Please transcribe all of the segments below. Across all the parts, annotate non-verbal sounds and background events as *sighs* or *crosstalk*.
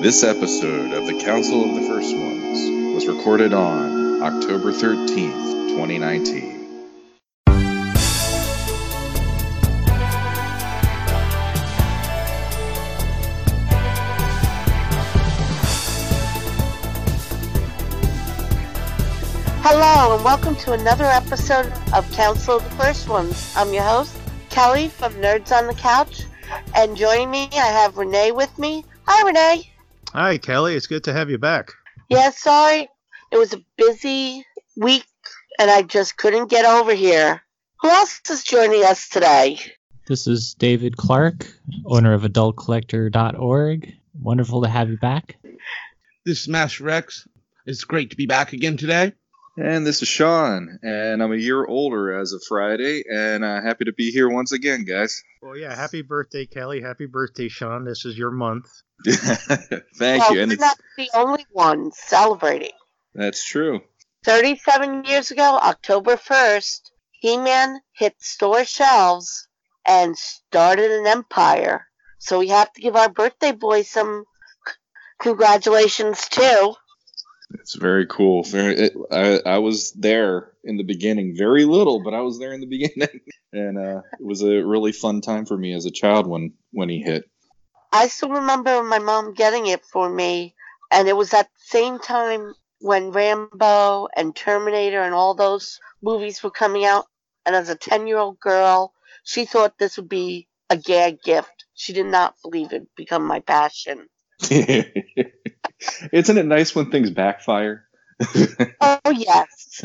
This episode of the Council of the First Ones was recorded on October 13th, 2019. Hello, and welcome to another episode of Council of the First Ones. I'm your host, Kelly from Nerds on the Couch, and joining me, I have Renee with me. Hi, Renee. Hi, Kelly. It's good to have you back. Yeah, sorry. It was a busy week, and I just couldn't get over here. Who else is joining us today? This is David Clark, owner of AdultCollector.org. Wonderful to have you back. This is Master Rex. It's great to be back again today. And this is Sean, and I'm a year older as of Friday, and uh, happy to be here once again, guys. Well, yeah, happy birthday, Kelly. Happy birthday, Sean. This is your month. *laughs* Thank well, you. And we're it's, not the only one celebrating. that's true. 37 years ago, October 1st, He-Man hit store shelves and started an empire. So we have to give our birthday boy some c- congratulations too. It's very cool. Very, it, I, I was there in the beginning, very little, but I was there in the *laughs* beginning, and uh, it was a really fun time for me as a child when when he hit. I still remember my mom getting it for me, and it was at the same time when Rambo and Terminator and all those movies were coming out. And as a 10 year old girl, she thought this would be a gag gift. She did not believe it'd become my passion. *laughs* Isn't it nice when things backfire? *laughs* Oh, yes.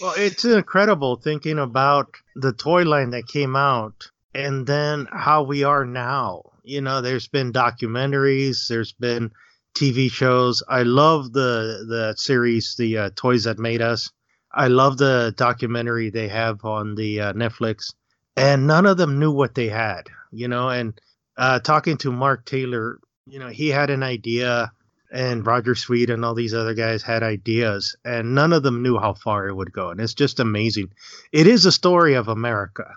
Well, it's incredible thinking about the toy line that came out and then how we are now. You know, there's been documentaries, there's been TV shows. I love the the series, the uh, Toys That Made Us. I love the documentary they have on the uh, Netflix, and none of them knew what they had. You know, and uh, talking to Mark Taylor, you know, he had an idea, and Roger Sweet and all these other guys had ideas, and none of them knew how far it would go. And it's just amazing. It is a story of America.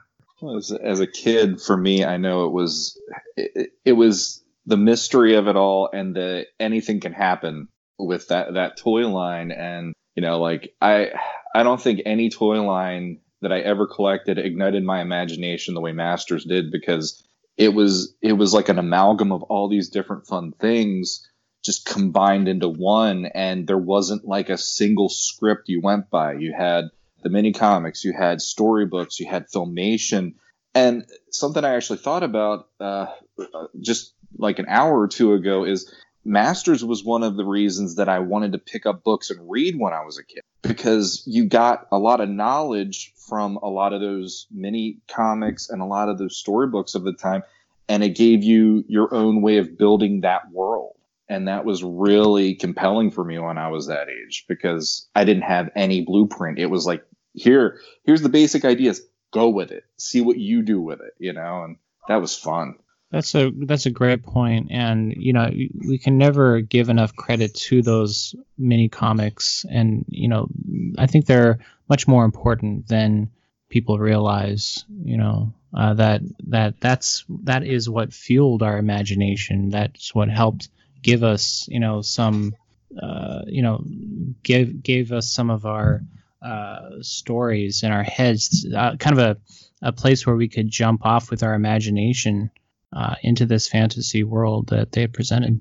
As, as a kid, for me, I know it was it, it was the mystery of it all, and the anything can happen with that that toy line, and you know, like I I don't think any toy line that I ever collected ignited my imagination the way Masters did because it was it was like an amalgam of all these different fun things just combined into one and there wasn't like a single script you went by. You had the mini comics you had storybooks you had filmation and something i actually thought about uh, just like an hour or two ago is masters was one of the reasons that i wanted to pick up books and read when i was a kid because you got a lot of knowledge from a lot of those mini comics and a lot of those storybooks of the time and it gave you your own way of building that world and that was really compelling for me when i was that age because i didn't have any blueprint it was like here here's the basic ideas go with it see what you do with it you know and that was fun That's a that's a great point. and you know we can never give enough credit to those mini comics, and you know I think they're much more important than people realize. You know uh, that that that's that is what fueled our imagination. That's what helped give us you know some uh, you know give gave us some of our uh, stories in our heads, uh, kind of a a place where we could jump off with our imagination uh, into this fantasy world that they presented.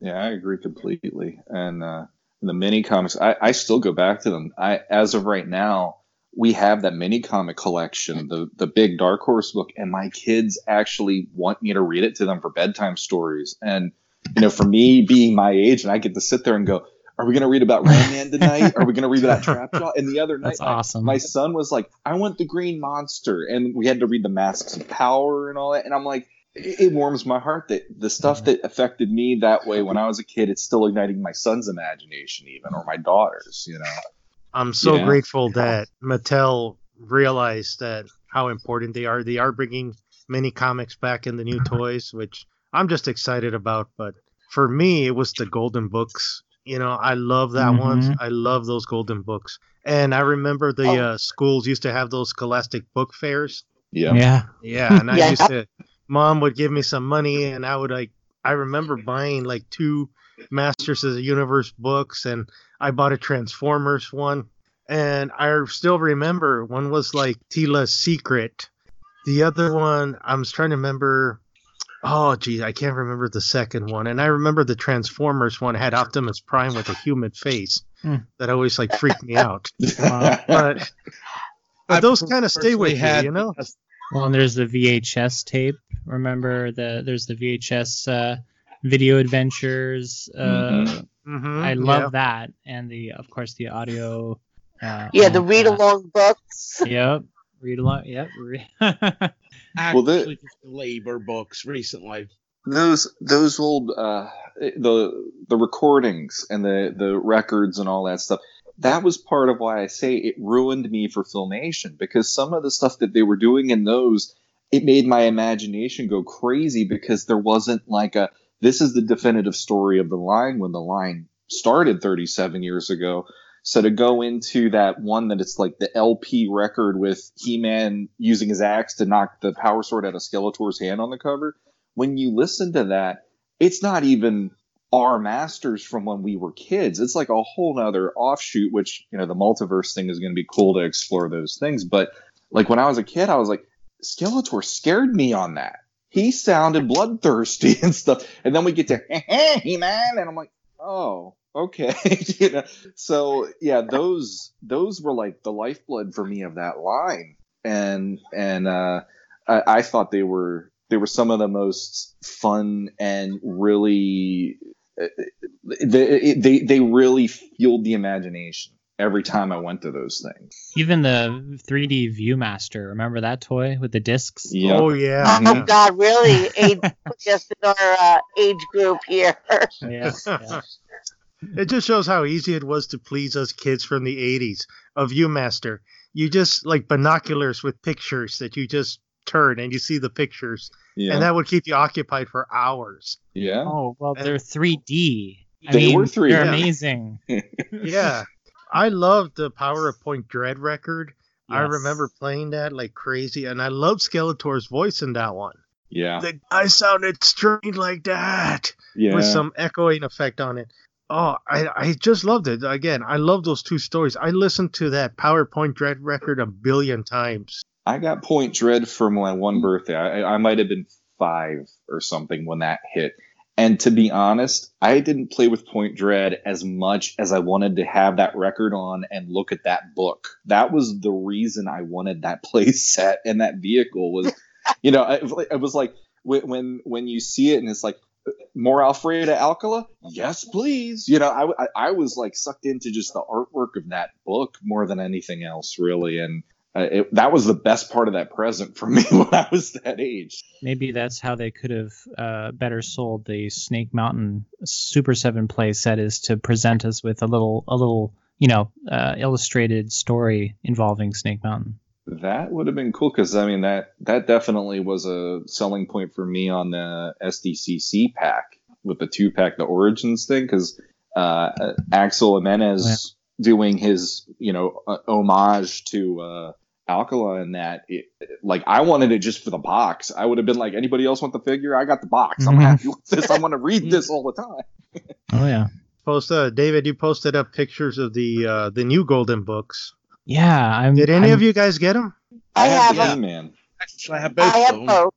Yeah, I agree completely. And uh, the mini comics, I, I still go back to them. I, as of right now, we have that mini comic collection, the the big Dark Horse book, and my kids actually want me to read it to them for bedtime stories. And you know, for me being my age, and I get to sit there and go, "Are we going to read about Ram Man tonight? Are we going to read about Trapjaw?" And the other *laughs* night, That's awesome. my son was like, "I want the Green Monster," and we had to read the Masks of Power and all that. And I'm like, it, it warms my heart that the stuff that affected me that way when I was a kid, it's still igniting my son's imagination, even or my daughter's. You know. I'm so Yeah. grateful that Mattel realized that how important they are. They are bringing mini comics back in the new uh-huh. toys, which I'm just excited about. But for me, it was the golden books. You know, I love that one. Mhm. I love those golden books. And I remember the uh, schools used to have those scholastic book fairs. Yeah. Yeah. Yeah, and I Yeah. used to. Mom would give me some money, and I would like I remember buying like two Masters of the Universe books, and I bought a Transformers one. And I still remember one was like Teela's Secret. The other one, I'm trying to remember. Oh, geez, I can't remember the second one. And I remember the Transformers one had Optimus Prime with a human face. Hmm. That always like freaked me out. Wow. *laughs* But, but those kind of stay with personally you, had- you know? Well, and there's the VHS tape. Remember the there's the VHS uh, video adventures. Uh, Mhm. Mhm, I yeah. love that, and the of course the audio. Uh, Yeah, the read along books. Yep, read along. Yep. *laughs* *laughs* Re- Well, the- just labor books recently. those those old uh the the recordings and the the records and all that stuff that was part of why i say it ruined me for filmation because some of the stuff that they were doing in those it made my imagination go crazy because there wasn't like a this is the definitive story of the line when the line started 37 years ago so to go into that one that it's like the LP record with He-Man using his axe to knock the power sword out of Skeletor's hand on the cover, when you listen to that, it's not even our masters from when we were kids. It's like a whole nother offshoot, which, you know, the multiverse thing is going to be cool to explore those things. But like when I was a kid, I was like, Skeletor scared me on that. He sounded bloodthirsty *laughs* and stuff. And then we get to, *laughs* hey, man. And I'm like, oh, okay. *laughs* you know? So yeah, those, those were like the lifeblood for me of that line. And, and, uh, I, I thought they were, they were some of the most fun and really they they, they really fueled the imagination every time I went to those things. Even the 3D ViewMaster. Remember that toy with the discs? Yeah. Oh yeah. Oh God, really? Age, *laughs* just in our uh, age group here. *laughs* Yeah. yeah. It just shows how easy it was to please us kids from the 80s of Viewmaster. You just like binoculars with pictures that you just turn and you see the pictures, Yeah. and that would keep you occupied for hours. yeah. Oh well, they're 3D. I They mean, were 3D. They're *laughs* Yeah. amazing. Yeah. I loved the Power of Point Dread record. I remember playing that like crazy, and I loved Skeletor's voice in that one. Yeah. The guy sounded strange like that Yeah. with some echoing effect on it. Oh, I, I just loved it. Again, I love those two stories. I listened to that PowerPoint Dread record a billion times. I got Point Dread for my one birthday. I, I might have been five or something when that hit. And to be honest, I didn't play with Point Dread as much as I wanted to have that record on and look at that book. That was the reason I wanted that *laughs* play set and that vehicle was, you know, it, it was like when when you see it and it's like more Alfredo Alcala, yes, please. You know, I, I I was like sucked into just the artwork of that book more than anything else, really, and uh, it, that was the best part of that present for me *laughs* when I was that age. Maybe that's how they could have uh, better sold the Snake Mountain Super Seven play set is to present us with a little, a little, you know, uh, illustrated story involving Snake Mountain. That would have been cool because I mean that that definitely was a selling point for me on the SDCC pack with the two pack, the Origins thing, because uh, Axel Giménez doing his you know uh, homage to uh, Alcala and that it, like I wanted it just for the box. I would have been like anybody else want the figure? I got the box. I'm Mhm. happy with this. I want to read this *laughs* all the time. *laughs* Oh yeah, Post uh, David, you posted up pictures of the uh, the new Golden books. Yeah. I'm, Did any I'm- of you guys get them? I have the a- He-Man. Actually, I have both I have both.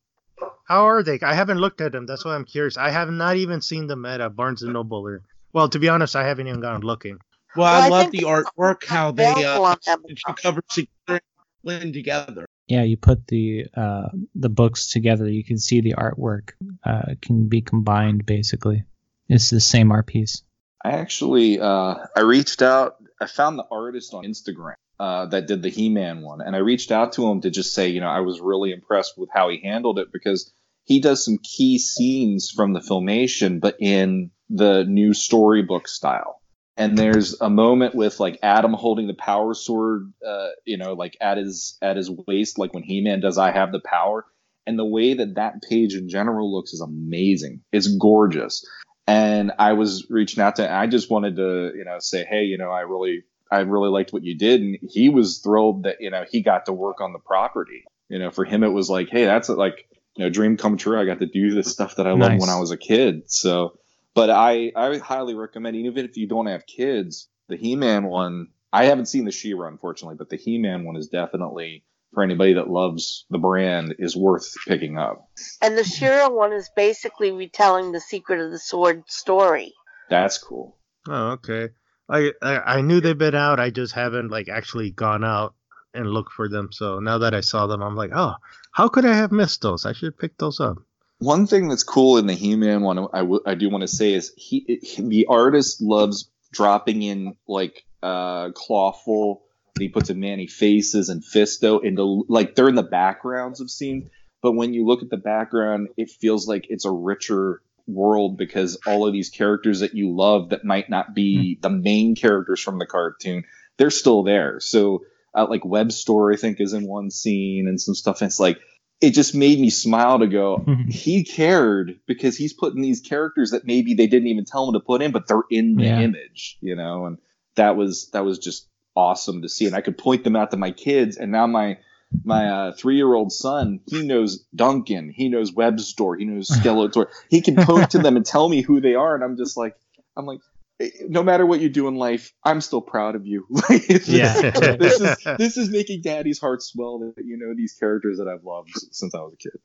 How are they? I haven't looked at them. That's why I'm curious. I have not even seen them at uh, Barnes and Noble. Or well, to be honest, I haven't even gone looking. Well, Well, I, I love the artwork, how they Available uh, on the Amazon. covers together, blend together. yeah, you put the uh, the books together, you can see the artwork uh, can be combined. Basically, it's the same art piece. I actually uh, I reached out. I found the artist on Instagram uh, that did the He-Man one, and I reached out to him to just say, you know, I was really impressed with how he handled it because he does some key scenes from the filmation, but in the new storybook style. And there's a moment with like Adam holding the power sword, uh, you know, like at his at his waist, like when He-Man does "I have the power." And the way that that page in general looks is amazing. It's gorgeous and I was reaching out to. I just wanted to, you know, say, hey, you know, I really, I really liked what you did, and he was thrilled that you know he got to work on the property. You know, for him it was like, hey, that's like, you know dream come true. I got to do this stuff that I loved when I was a kid. So, but I I highly recommend even if you don't have kids, the He-Man one. I haven't seen the She-Ra unfortunately, but the He-Man one is definitely for anybody that loves the brand is worth picking up. And the She-Ra one is basically retelling the Secret of the Sword story. That's cool. Oh, okay. I, I I knew they've been out. I just haven't like actually gone out and looked for them. So now that I saw them, I'm like, oh, how could I have missed those? I should pick those up. One thing that's cool in the He-Man one, I, w- I do want to say is he, he the artist loves dropping in like uh clawful. and He puts in Man-E-Faces and Fisto into like they're in the backgrounds of scenes, but when you look at the background, it feels like it's a richer world because all of these characters that you love that might not be the main characters from the cartoon, they're still there. So uh, like Webstor, I think, is in one scene and some stuff. And it's like it just made me smile to go. He cared because he's putting these characters that maybe they didn't even tell him to put in, but they're in the Yeah. image, you know. And that was that was just awesome to see. And I could point them out to my kids, and now my my uh, three year old son, he knows Duncan, he knows Webstor, he knows Skeletor. he can point to them and tell me who they are, and I'm just like, I'm like, eh, no matter what you do in life, I'm still proud of you. *laughs* Like, it's just- Yeah. this is this is making Daddy's heart swell that you know these characters that I've loved since I was a kid.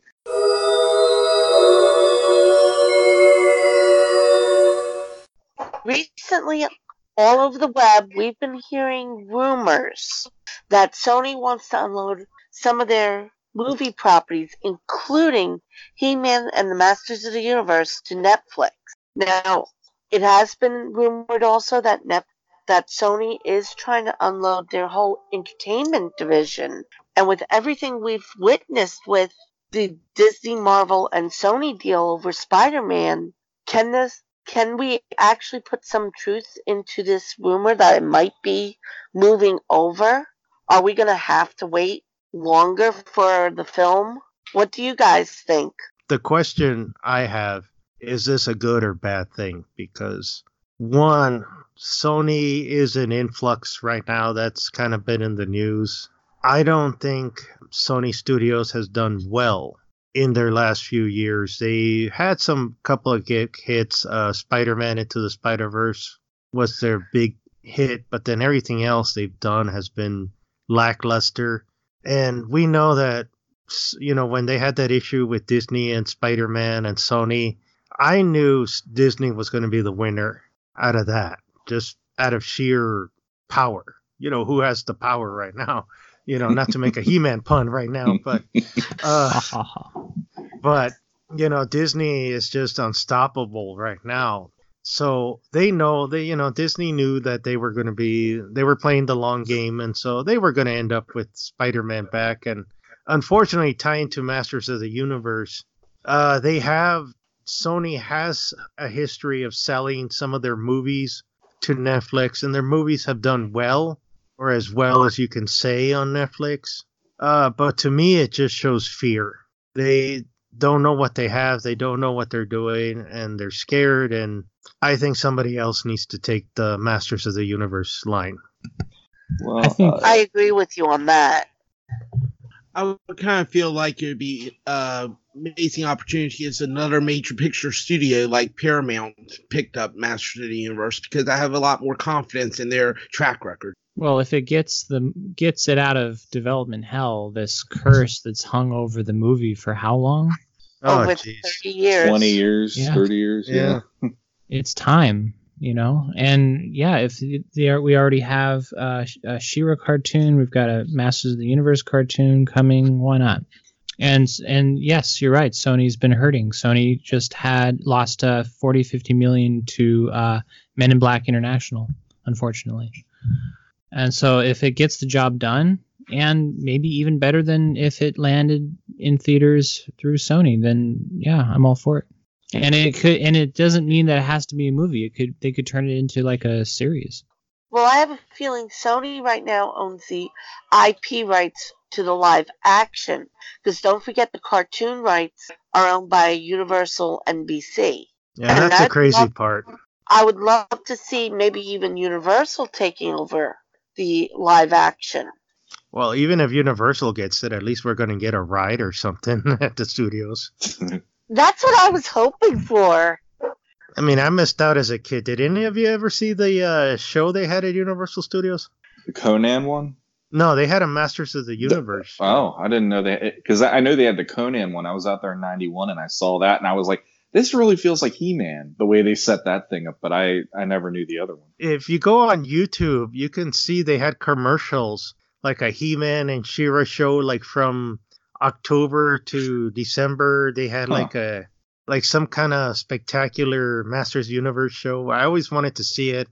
Recently, all over the web, we've been hearing rumors that Sony wants to unload some of their movie properties, including He-Man and the Masters of the Universe, to Netflix. Now, it has been rumored also that Net- that Sony is trying to unload their whole entertainment division, and with everything we've witnessed with the Disney, Marvel, and Sony deal over Spider-Man, can this can we actually put some truth into this rumor that it might be moving over? Are we going to have to wait longer for the film? What do you guys think? the question I have is this a good or bad thing? Because one, Sony is in influx right now. That's kind of been in the news. I don't think Sony Studios has done well in their last few years. They had some couple of hits. Uh, Spider-Man Into the Spider-Verse was their big hit, but then everything else they've done has been lackluster. And we know that you know, when they had that issue with Disney and Spider Man and Sony, I knew Disney was going to be the winner out of that, just out of sheer power. You know, who has the power right now? You know, not to make a *laughs* He Man pun right now, but, uh, *laughs* but, you know, Disney is just unstoppable right now. So they know they, you know, Disney knew that they were going to be, they were playing the long game, and so they were going to end up with Spider Man back. And unfortunately tying to Masters of the Universe, uh, they have Sony has a history of selling some of their movies to Netflix, and their movies have done well, or as well as you can say on Netflix. Uh, but to me, it just shows fear. They don't know what they have, they don't know what they're doing, and they're scared. And I think somebody else needs to take the Masters of the Universe line. Well, I think- uh, I agree with you on that. I would kind of feel like it would be uh, amazing opportunity as another major picture studio like Paramount picked up Masters of the Universe because I have a lot more confidence in their track record. Well, if it gets the gets it out of development hell, this curse that's hung over the movie for how long? Oh, Over jeez. 30 years. twenty years, Yeah. thirty years, yeah. *laughs* It's time, you know. And yeah, if they are, we already have uh, a She-Ra cartoon, we've got a Masters of the Universe cartoon coming. Why not? And and yes, you're right. Sony's been hurting. Sony just had lost uh, 40, 50 million to uh, Men in Black International, unfortunately. And so if it gets the job done, and maybe even better than if it landed in theaters through Sony, then yeah, I'm all for it. And it could, and it doesn't mean that it has to be a movie. It could, they could turn it into like a series. Well, I have a feeling Sony right now owns the IP rights to the live action. Because don't forget the cartoon rights are owned by Universal NBC. Yeah, And that's the crazy not- part. I would love to see maybe even Universal taking over the live action. Well, even if Universal gets it, at least we're going to get a ride or something *laughs* at the studios. *laughs* That's what I was hoping for. I mean, I missed out as a kid. Did any of you ever see the uh, show they had at Universal Studios? The Conan one. No, they had a Masters of the Universe. Oh, I didn't know that because I know they had the Conan one. I was out there in '91 and I saw that, and I was like, "This really feels like He-Man." The way they set that thing up, but I I never knew the other one. If you go on YouTube, you can see they had commercials like a He-Man and She-Ra show, like from October to December. They had Huh. like a like some kind of spectacular Masters Universe show. I always wanted to see it.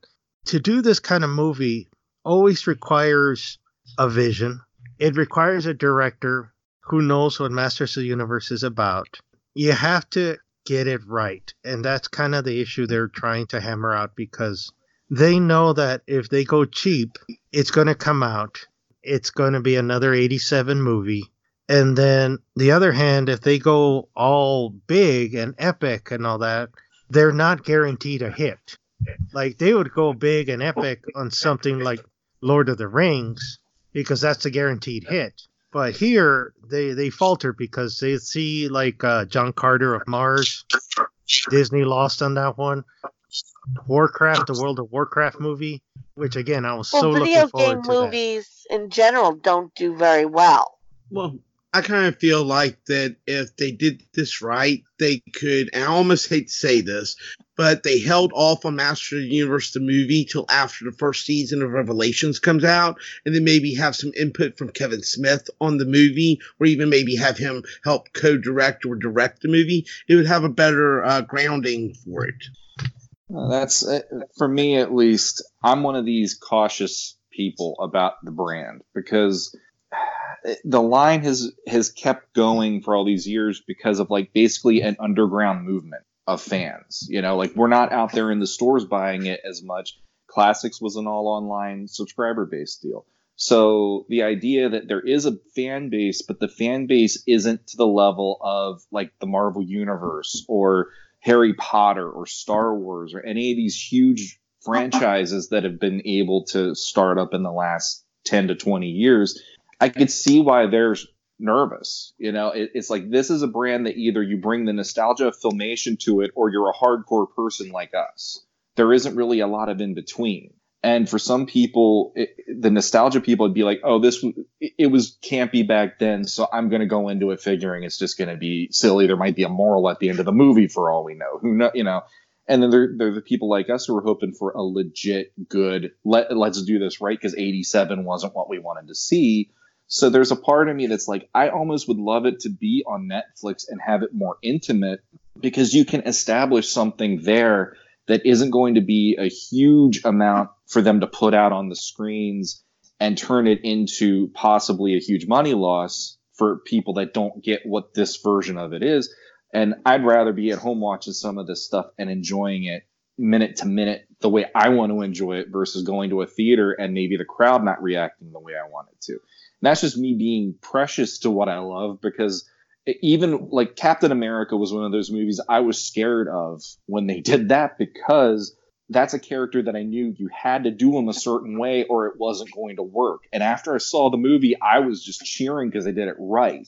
To do this kind of movie always requires a vision. It requires a director who knows what Masters of the Universe is about. You have to get it right. And that's kind of the issue they're trying to hammer out because they know that if they go cheap, it's going to come out. It's going to be another 87 movie. And then the other hand, if they go all big and epic and all that, they're not guaranteed a hit. Like they would go big and epic on something like Lord of the Rings because that's a guaranteed hit. But here they they falter because they see like uh, John Carter of Mars, Disney lost on that one. Warcraft, the World of Warcraft movie, which again I was Well, so video looking forward to. game to that. movies in general don't do very well. Well, I kind of feel like that if they did this right, they could. And I almost hate to say this, but they held off on Master of the Universe the movie till after the first season of Revelations comes out, and then maybe have some input from Kevin Smith on the movie, or even maybe have him help co-direct or direct the movie. It would have a better uh, grounding for it. Uh, That's uh, for me at least. I'm one of these cautious people about the brand because the line has has kept going for all these years because of like basically an underground movement of fans. You know, like we're not out there in the stores buying it as much. Classics was an all online subscriber based deal. So the idea that there is a fan base, but the fan base isn't to the level of like the Marvel universe or Harry Potter or Star Wars or any of these huge *laughs* franchises that have been able to start up in the last 10 to 20 years, I could see why they're nervous. You know, it, it's like this is a brand that either you bring the nostalgia of filmation to it or you're a hardcore person like us. There isn't really a lot of in between. And for some people, it, the nostalgia people would be like, "Oh, this it was campy back then, so I'm going to go into it figuring it's just going to be silly. There might be a moral at the end of the movie, for all we know. Who know, you know?" And then there, there are the people like us who are hoping for a legit, good. Let let's do this right because '87 wasn't what we wanted to see. So there's a part of me that's like, I almost would love it to be on Netflix and have it more intimate because you can establish something there that isn't going to be a huge amount for them to put out on the screens and turn it into possibly a huge money loss for people that don't get what this version of it is. And I'd rather be at home watching some of this stuff and enjoying it minute to minute the way I want to enjoy it versus going to a theater and maybe the crowd not reacting the way I want it to. That's just me being precious to what I love because even like Captain America was one of those movies I was scared of when they *laughs* did that because that's a character that I knew you had to do him a certain way or it wasn't going to work. And after I saw the movie, I was just cheering because they did it right.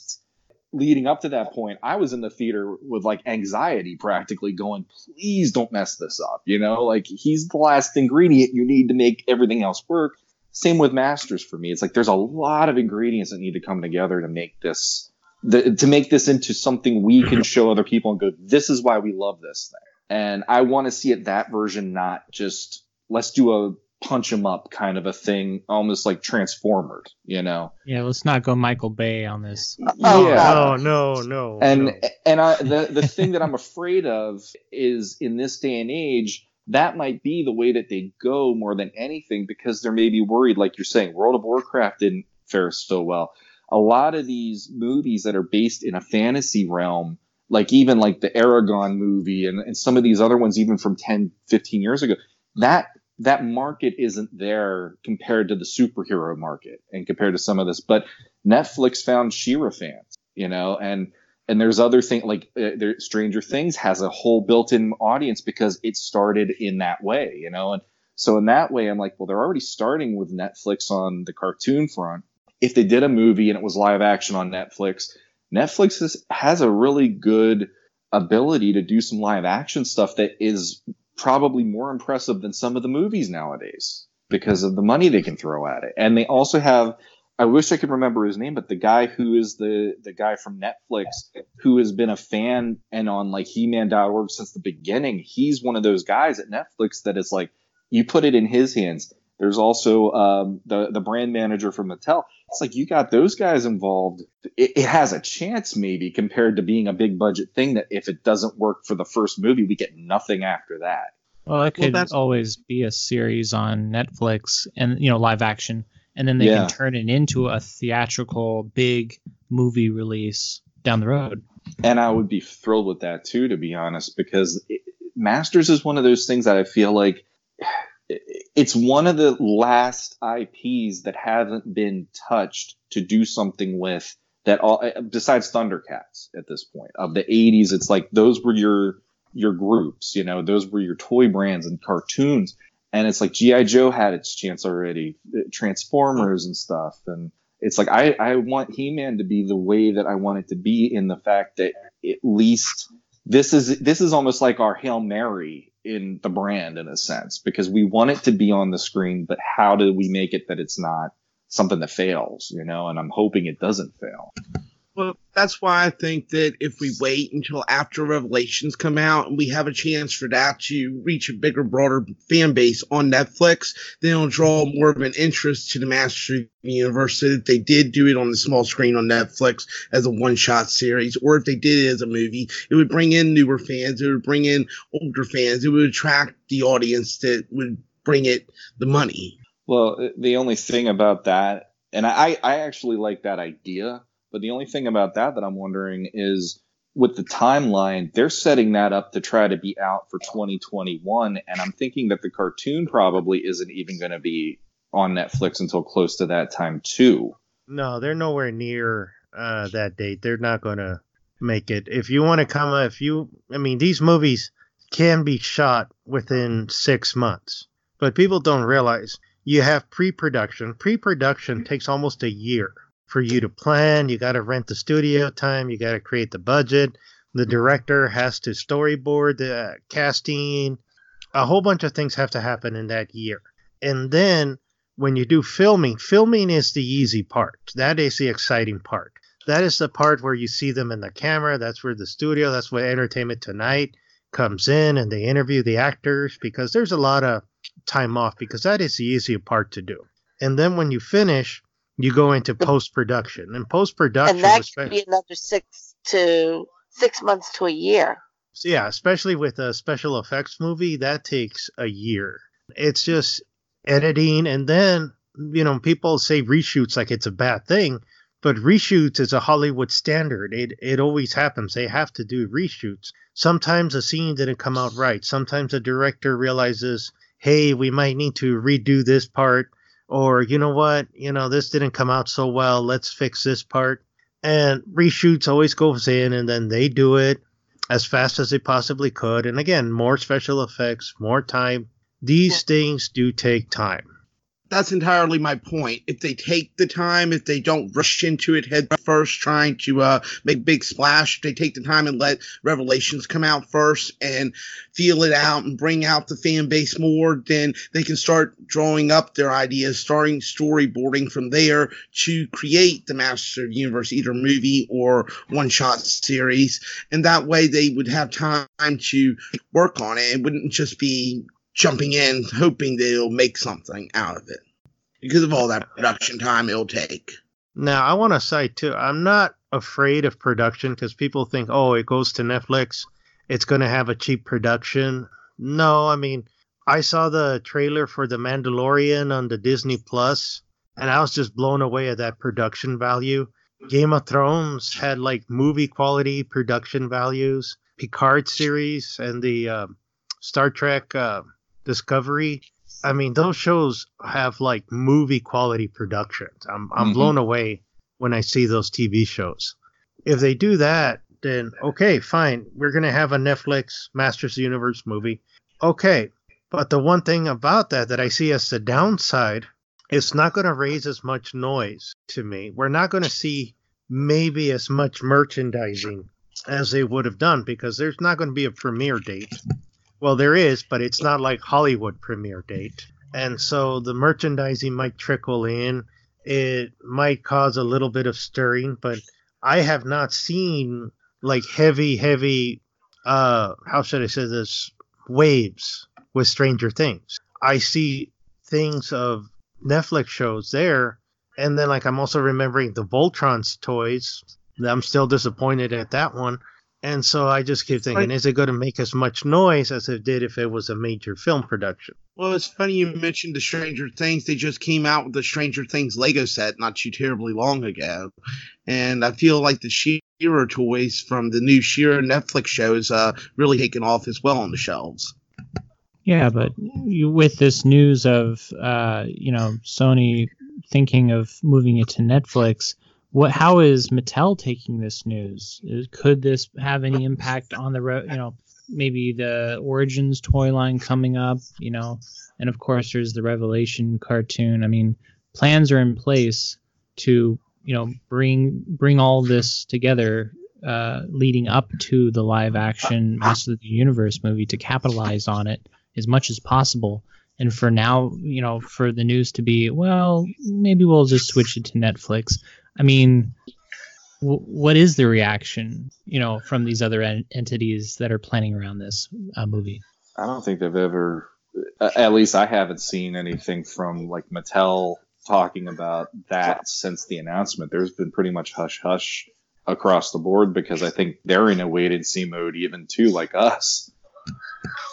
Leading up to that point, I was in the theater with like anxiety practically going, please don't mess this up. You know, like he's the last ingredient you need to make everything else work. Same with Masters for me. It's like there's a lot of ingredients that need to come together to make this the, to make this into something we can show other people and go, this is why we love this thing. And I want to see it that version, not just let's do a punch 'em up kind of a thing, almost like Transformers, you know? Yeah, let's not go Michael Bay on this. Oh, Yeah. No, oh, no, no. and no. and I, the the thing that I'm *laughs* afraid of is in this day and age that might be the way that they go more than anything because they're maybe worried, like you're saying, World of Warcraft didn't fare so well. A lot of these movies that are based in a fantasy realm, like even like the Eragon movie and, and some of these other ones, even from 10, 15 years ago, that that market isn't there compared to the superhero market and compared to some of this. But Netflix found She-Ra fans, you know, and and there's other things like uh, there, Stranger Things has a whole built-in audience because it started in that way, you know, and so in that way, I'm like, well, they're already starting with Netflix on the cartoon front. if they did a movie and it was live action on Netflix, Netflix is, has a really good ability to do some live action stuff that is probably more impressive than some of the movies nowadays because of the money they can throw at it. And they also have I wish I could remember his name, but the guy who is the the guy from Netflix who has been a fan and on like He-Man.org since the beginning, he's one of those guys at Netflix that is like you put it in his hands. There's also um, the the brand manager from Mattel. It's like you got those guys involved. It, it has a chance maybe compared to being a big budget thing that if it doesn't work for the first movie, we get nothing after that. Well, it could well, always be a series on Netflix and you know live action and then they yeah. can turn it into a theatrical big movie release down the road. And I would be thrilled with that too, to be honest, because it, Masters is one of those things that I feel like it's one of the last IPs that haven't been touched to do something with that all besides Thundercats at this point of the 80s it's like those were your your groups you know those were your toy brands and cartoons and it's like GI Joe had its chance already, Transformers and stuff, and it's like I I want He Man to be the way that I want it to be in the fact that at least this is this is almost like our hail mary in the brand in a sense because we want it to be on the screen, but how do we make it that it's not something that fails, you know? And I'm hoping it doesn't fail. That's why I think that if we wait until after Revelations come out and we have a chance for that to reach a bigger, broader fan base on Netflix, then it'll draw more of an interest to the Master of the Universe. So if they did do it on the small screen on Netflix as a one-shot series, or if they did it as a movie, it would bring in newer fans. It would bring in older fans. It would attract the audience that would bring it the money. Well, the only thing about that, and I, I actually like that idea but the only thing about that that I'm wondering is with the timeline, they're setting that up to try to be out for 2021. And I'm thinking that the cartoon probably isn't even going to be on Netflix until close to that time, too. No, they're nowhere near uh, that date. They're not going to make it. If you want to come, if you, I mean, these movies can be shot within six months, but people don't realize you have pre production. Pre production takes almost a year for you to plan. You got to rent the studio time. You got to create the budget. The director has to storyboard the casting. A whole bunch of things have to happen in that year. And then when you do filming, filming is the easy part. That is the exciting part. That is the part where you see them in the camera. That's where the studio, that's where Entertainment Tonight comes in and they interview the actors because there's a lot of time off because that is the easier part to do. And then when you finish, you go into post production, and post production, and that could be another six to six months to a year. So yeah, especially with a special effects movie, that takes a year. It's just editing, and then you know people say reshoots like it's a bad thing, but reshoots is a Hollywood standard. It it always happens. They have to do reshoots. Sometimes a scene didn't come out right. Sometimes a director realizes, hey, we might need to redo this part or you know what, you know this didn't come out so well. Let's fix this part. And reshoots always goes in, and then they do it as fast as they possibly could. And again, more special effects, more time. These things do take time that's entirely my point. If they take the time, if they don't rush into it head first, trying to uh, make big splash, if they take the time and let Revelations come out first and feel it out and bring out the fan base more, then they can start drawing up their ideas, starting storyboarding from there to create the Master of the Universe, either movie or one shot series. And that way they would have time to work on it. It wouldn't just be jumping in, hoping they'll make something out of it because of all that production time it'll take. Now, I want to say too, I'm not afraid of production because people think, oh, it goes to Netflix, it's going to have a cheap production. No, I mean, I saw the trailer for The Mandalorian on the Disney Plus, and I was just blown away at that production value. Game of Thrones had like movie quality production values. Picard series and the uh, Star Trek uh, Discovery. I mean, those shows have like movie quality productions. I'm I'm mm-hmm. blown away when I see those TV shows. If they do that, then okay, fine. We're gonna have a Netflix Masters of the Universe movie. Okay, but the one thing about that that I see as the downside it's not going to raise as much noise to me. We're not going to see maybe as much merchandising as they would have done because there's not going to be a premiere date. Well, there is, but it's not like Hollywood premiere date. And so the merchandising might trickle in. It might cause a little bit of stirring, but I have not seen like heavy, heavy, uh, how should I say this, waves with Stranger Things. I see things of Netflix shows there. And then, like, I'm also remembering the Voltron's toys. I'm still disappointed at that one. And so I just keep thinking, is it going to make as much noise as it did if it was a major film production? Well, it's funny you mentioned the Stranger Things. They just came out with the Stranger Things Lego set not too terribly long ago. And I feel like the She-Ra toys from the new She-Ra Netflix show is uh, really taken off as well on the shelves. Yeah, but you, with this news of uh, you know Sony thinking of moving it to Netflix, what? How is Mattel taking this news? Could this have any impact on the road? you know maybe the Origins toy line coming up? You know, and of course there's the Revelation cartoon. I mean, plans are in place to you know bring bring all this together uh, leading up to the live action Master of the Universe movie to capitalize on it as much as possible. And for now, you know, for the news to be, well, maybe we'll just switch it to Netflix. I mean, w- what is the reaction, you know, from these other en- entities that are planning around this uh, movie? I don't think they've ever, at least I haven't seen anything from like Mattel talking about that since the announcement. There's been pretty much hush hush across the board because I think they're in a wait and see mode even too, like us.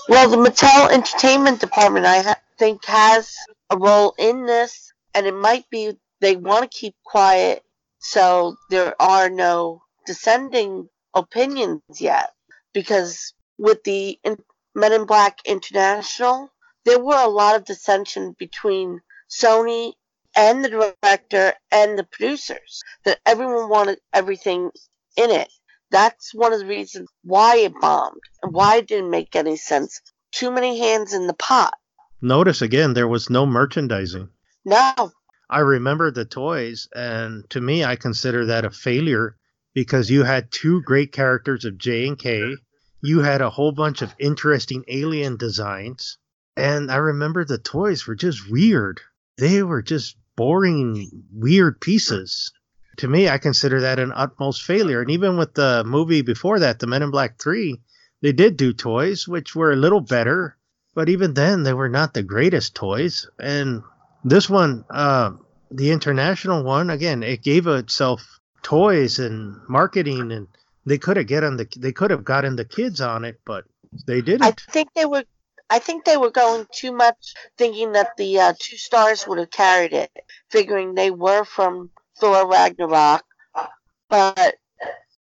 Well, the Mattel Entertainment Department, I ha- think, has a role in this, and it might be they want to keep quiet so there are no dissenting opinions yet. Because with the in- Men in Black International, there were a lot of dissension between Sony and the director and the producers. That everyone wanted everything in it. That's one of the reasons why it bombed and why it didn't make any sense. Too many hands in the pot. Notice again, there was no merchandising. No. I remember the toys, and to me, I consider that a failure because you had two great characters of J and K. You had a whole bunch of interesting alien designs, and I remember the toys were just weird. They were just boring, weird pieces to me, I consider that an utmost failure. And even with the movie before that, the Men in Black 3, they did do toys, which were a little better, but even then, they were not the greatest toys. And this one, uh, the international one, again, it gave itself toys and marketing, and they could have get on the they could have gotten the kids on it, but they didn't. I think they were. I think they were going too much, thinking that the uh, two stars would have carried it, figuring they were from Thor Ragnarok, but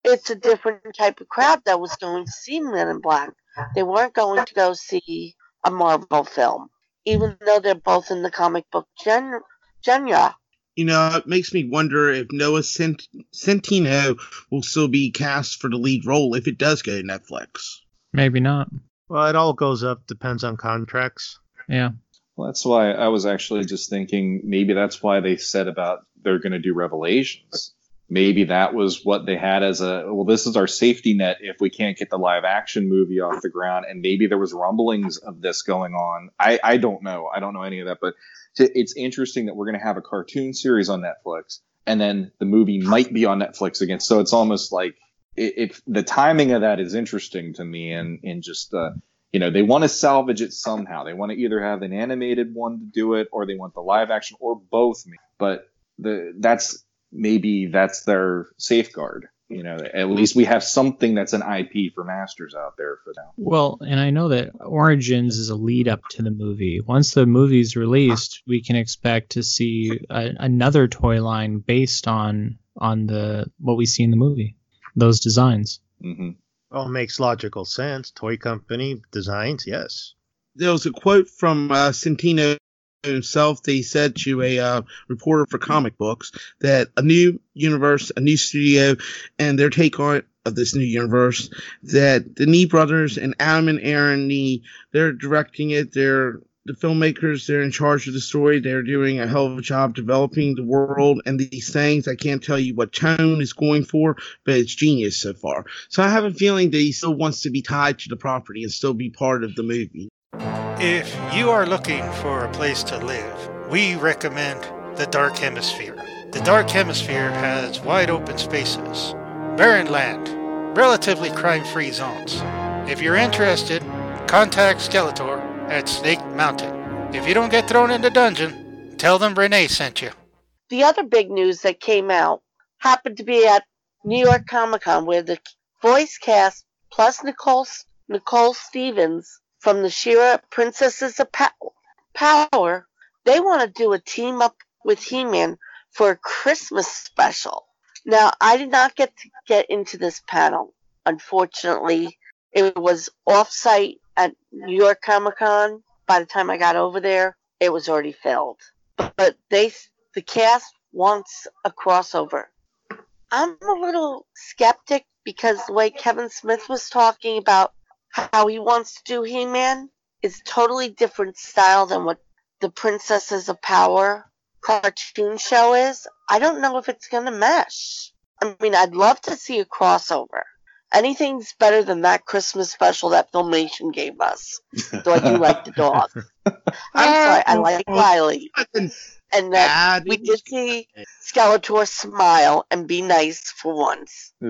it's a different type of crowd that was going to see Men in Black. They weren't going to go see a Marvel film, even though they're both in the comic book gen- genre. You know, it makes me wonder if Noah Cent- Centineo will still be cast for the lead role if it does go to Netflix. Maybe not. Well, it all goes up, depends on contracts. Yeah. Well, that's why I was actually just thinking maybe that's why they said about they're going to do Revelations. Maybe that was what they had as a well. This is our safety net if we can't get the live action movie off the ground, and maybe there was rumblings of this going on. I I don't know. I don't know any of that, but it's interesting that we're going to have a cartoon series on Netflix, and then the movie might be on Netflix again. So it's almost like if the timing of that is interesting to me, and and just uh, you know they want to salvage it somehow. They want to either have an animated one to do it, or they want the live action, or both. But the that's maybe that's their safeguard. You know, at least we have something that's an IP for Masters out there for now. Well, and I know that Origins is a lead up to the movie. Once the movie's released, we can expect to see a, another toy line based on on the what we see in the movie, those designs. Mm-hmm. Well, makes logical sense. Toy company designs, yes. There was a quote from uh, Centineo himself, they said to a uh, reporter for comic books that a new universe, a new studio, and their take on of this new universe, that the Nee brothers and Adam and Aaron Nee, they're directing it, they're the filmmakers they're in charge of the story. They're doing a hell of a job developing the world and these things. I can't tell you what tone is going for but it's genius so far. So i have a feeling that he still wants to be tied to the property and still be part of the movie If you are looking for a place to live, we recommend the Dark Hemisphere. The Dark Hemisphere has wide open spaces, barren land, relatively crime free zones. If you're interested, contact Skeletor at Snake Mountain. If you don't get thrown in the dungeon, tell them Renee sent you. The other big news that came out happened to be at New York Comic Con, where the voice cast plus Nicole Nicole Stevens from the She-Ra Princesses of Power, they want to do a team up with He-Man for a Christmas special. Now, I did not get to get into this panel, unfortunately. It was off-site at New York Comic Con. By the time I got over there, it was already filled. But they, the cast wants a crossover. I'm a little skeptic because the way Kevin Smith was talking about how he wants to do He-Man is totally different style than what the Princesses of Power cartoon show is. I don't know if it's going to mesh. I mean, I'd love to see a crossover. Anything's better than that Christmas special that Filmation gave us. Though I do like the dog. *laughs* I'm sorry, I oh, like Riley. And that bad. we did see Skeletor smile and be nice for once. *laughs*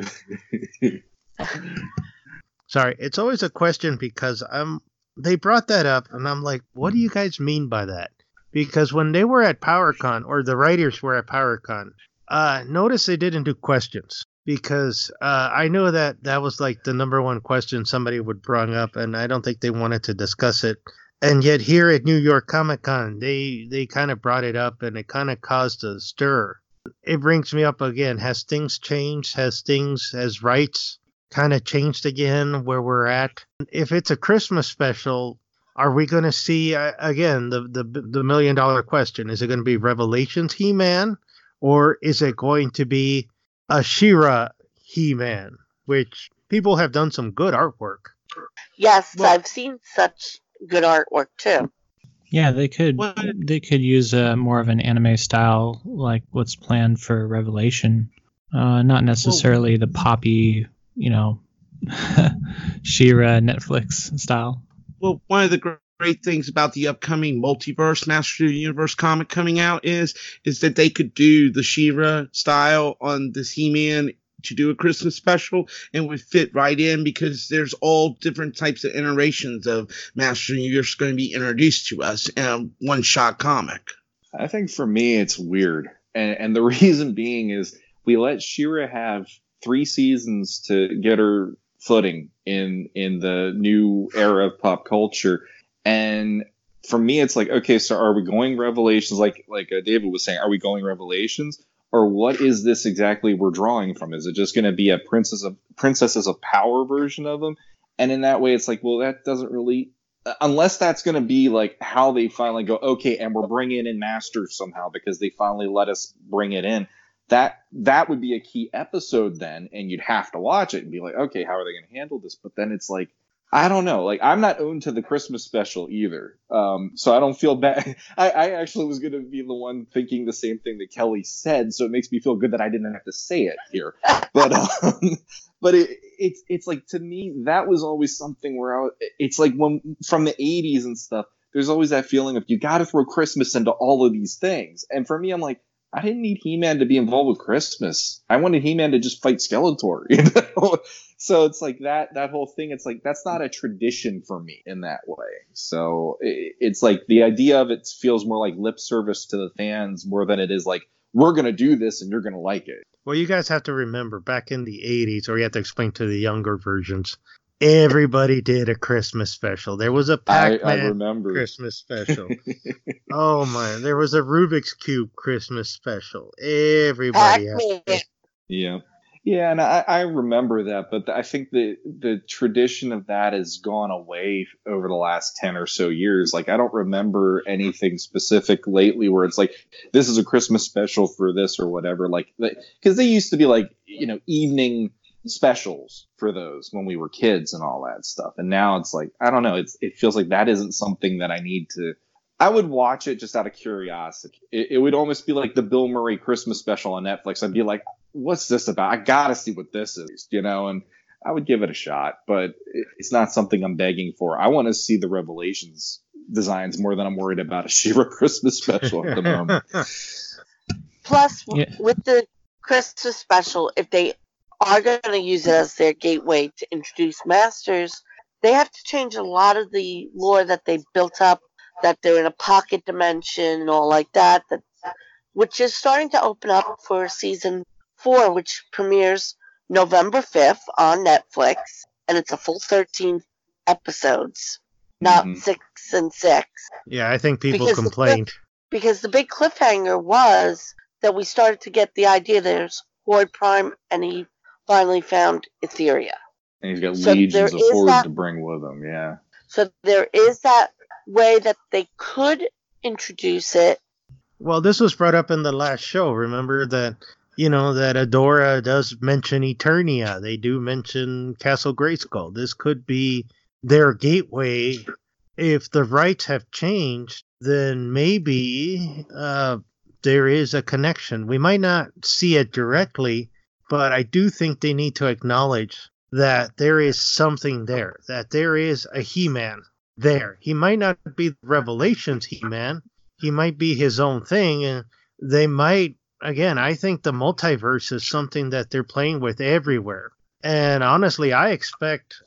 Sorry, it's always a question because I'm they brought that up and I'm like, what do you guys mean by that? Because when they were at PowerCon or the writers were at PowerCon, uh notice they didn't do questions because uh I know that that was like the number one question somebody would bring up and I don't think they wanted to discuss it. And yet here at New York Comic Con, they they kind of brought it up and it kind of caused a stir. It brings me up again. Has things changed? Has things, has rights kind of changed again where we're at? If it's a Christmas special, are we going to see uh, again the, the the million dollar question? Is it going to be Revelations He Man, or is it going to be a She-Ra He Man? Which people have done some good artwork. Yes, Well- I've seen such good artwork too. Yeah, they could What- they could use a more of an anime style like what's planned for Revelation. Uh, not necessarily the poppy, you know, *laughs* She-Ra Netflix style. Well, one of the gr- great things about the upcoming multiverse Master of the Universe comic coming out is is that they could do the She-Ra style on this He-Man to do a Christmas special and would fit right in because there's all different types of iterations of Master of the Universe going to be introduced to us in a one-shot comic. I think for me it's weird, and, and the *laughs* reason being is we let She-Ra have three seasons to get her footing in in the new era of pop culture, and for me it's like okay, so are we going Revelations like like uh, David was saying? Are we going Revelations? Or what is this exactly we're drawing from? Is it just going to be a princess of princesses of power version of them? And in that way, it's like, well, that doesn't really unless that's going to be like how they finally go okay and we're bringing in masters somehow because they finally let us bring it in that that would be a key episode then and you'd have to watch it and be like okay how are they going to handle this? But then it's like i don't know. Like i'm not owned to the christmas special either. Um, so i don't feel bad. *laughs* I, I actually was going to be the one thinking the same thing that kelly said so it makes me feel good that i didn't have to say it here. But *laughs* um, but it, it's it's like to me that was always something where I was, it's like when from the 80s and stuff there's always that feeling of you got to throw Christmas into all of these things. And for me I'm like I didn't need He-Man to be involved with Christmas. I wanted He-Man to just fight Skeletor *laughs* you know? So it's like that that whole thing it's like that's not a tradition for me in that way. So it, it's like the idea of it feels more like lip service to the fans more than it is like we're gonna do this and you're gonna like it. Well, you guys have to remember back in the 80s, or you have to explain to the younger versions, everybody did a Christmas special. There was a I, Pac I Man remember Christmas special. *laughs* oh, my. There was a Rubik's Cube Christmas special. Everybody. Pac-Man. Yeah. Yeah, and I, I remember that, but I think the the tradition of that has gone away over the last ten or so years. Like I don't remember anything specific lately where it's like this is a Christmas special for this or whatever. Like because they used to be like you know evening specials for those when we were kids and all that stuff. And now it's like I don't know. It's it feels like that isn't something that I need to. I would watch it just out of curiosity. It, it would almost be like the Bill Murray Christmas special on Netflix. I'd be like, "What's this about? I gotta see what this is," you know. And I would give it a shot, but it's not something I'm begging for. I want to see the Revelations designs more than I'm worried about a *laughs* She-Ra Christmas special at the moment. *laughs* Plus, Yeah. with the Christmas special, if they are going to use it as their gateway to introduce Masters, they have to change a lot of the lore that they built up, that they're in a pocket dimension and all like that, that which is starting to open up for season four, which premieres November 5th on Netflix, and it's a full 13 episodes, not Mhm. six and six Yeah, I think people Because the complained. because the big cliffhanger was that we started to get the idea there's Horde Prime and he finally found Etheria. And he's got So legions of is hordes that- to bring with him. Yeah. So there is that way that they could introduce it. Well, this was brought up in the last show. Remember that, you know, that Adora does mention Eternia. They do mention Castle Grayskull. This could be their gateway. If the rights have changed, then maybe uh, there is a connection. We might not see it directly, but I do think they need to acknowledge that there is something there, that there is a He Man there. He might not be Revelations He Man, he might be his own thing and they might again i think the multiverse is something that they're playing with everywhere. And honestly i expect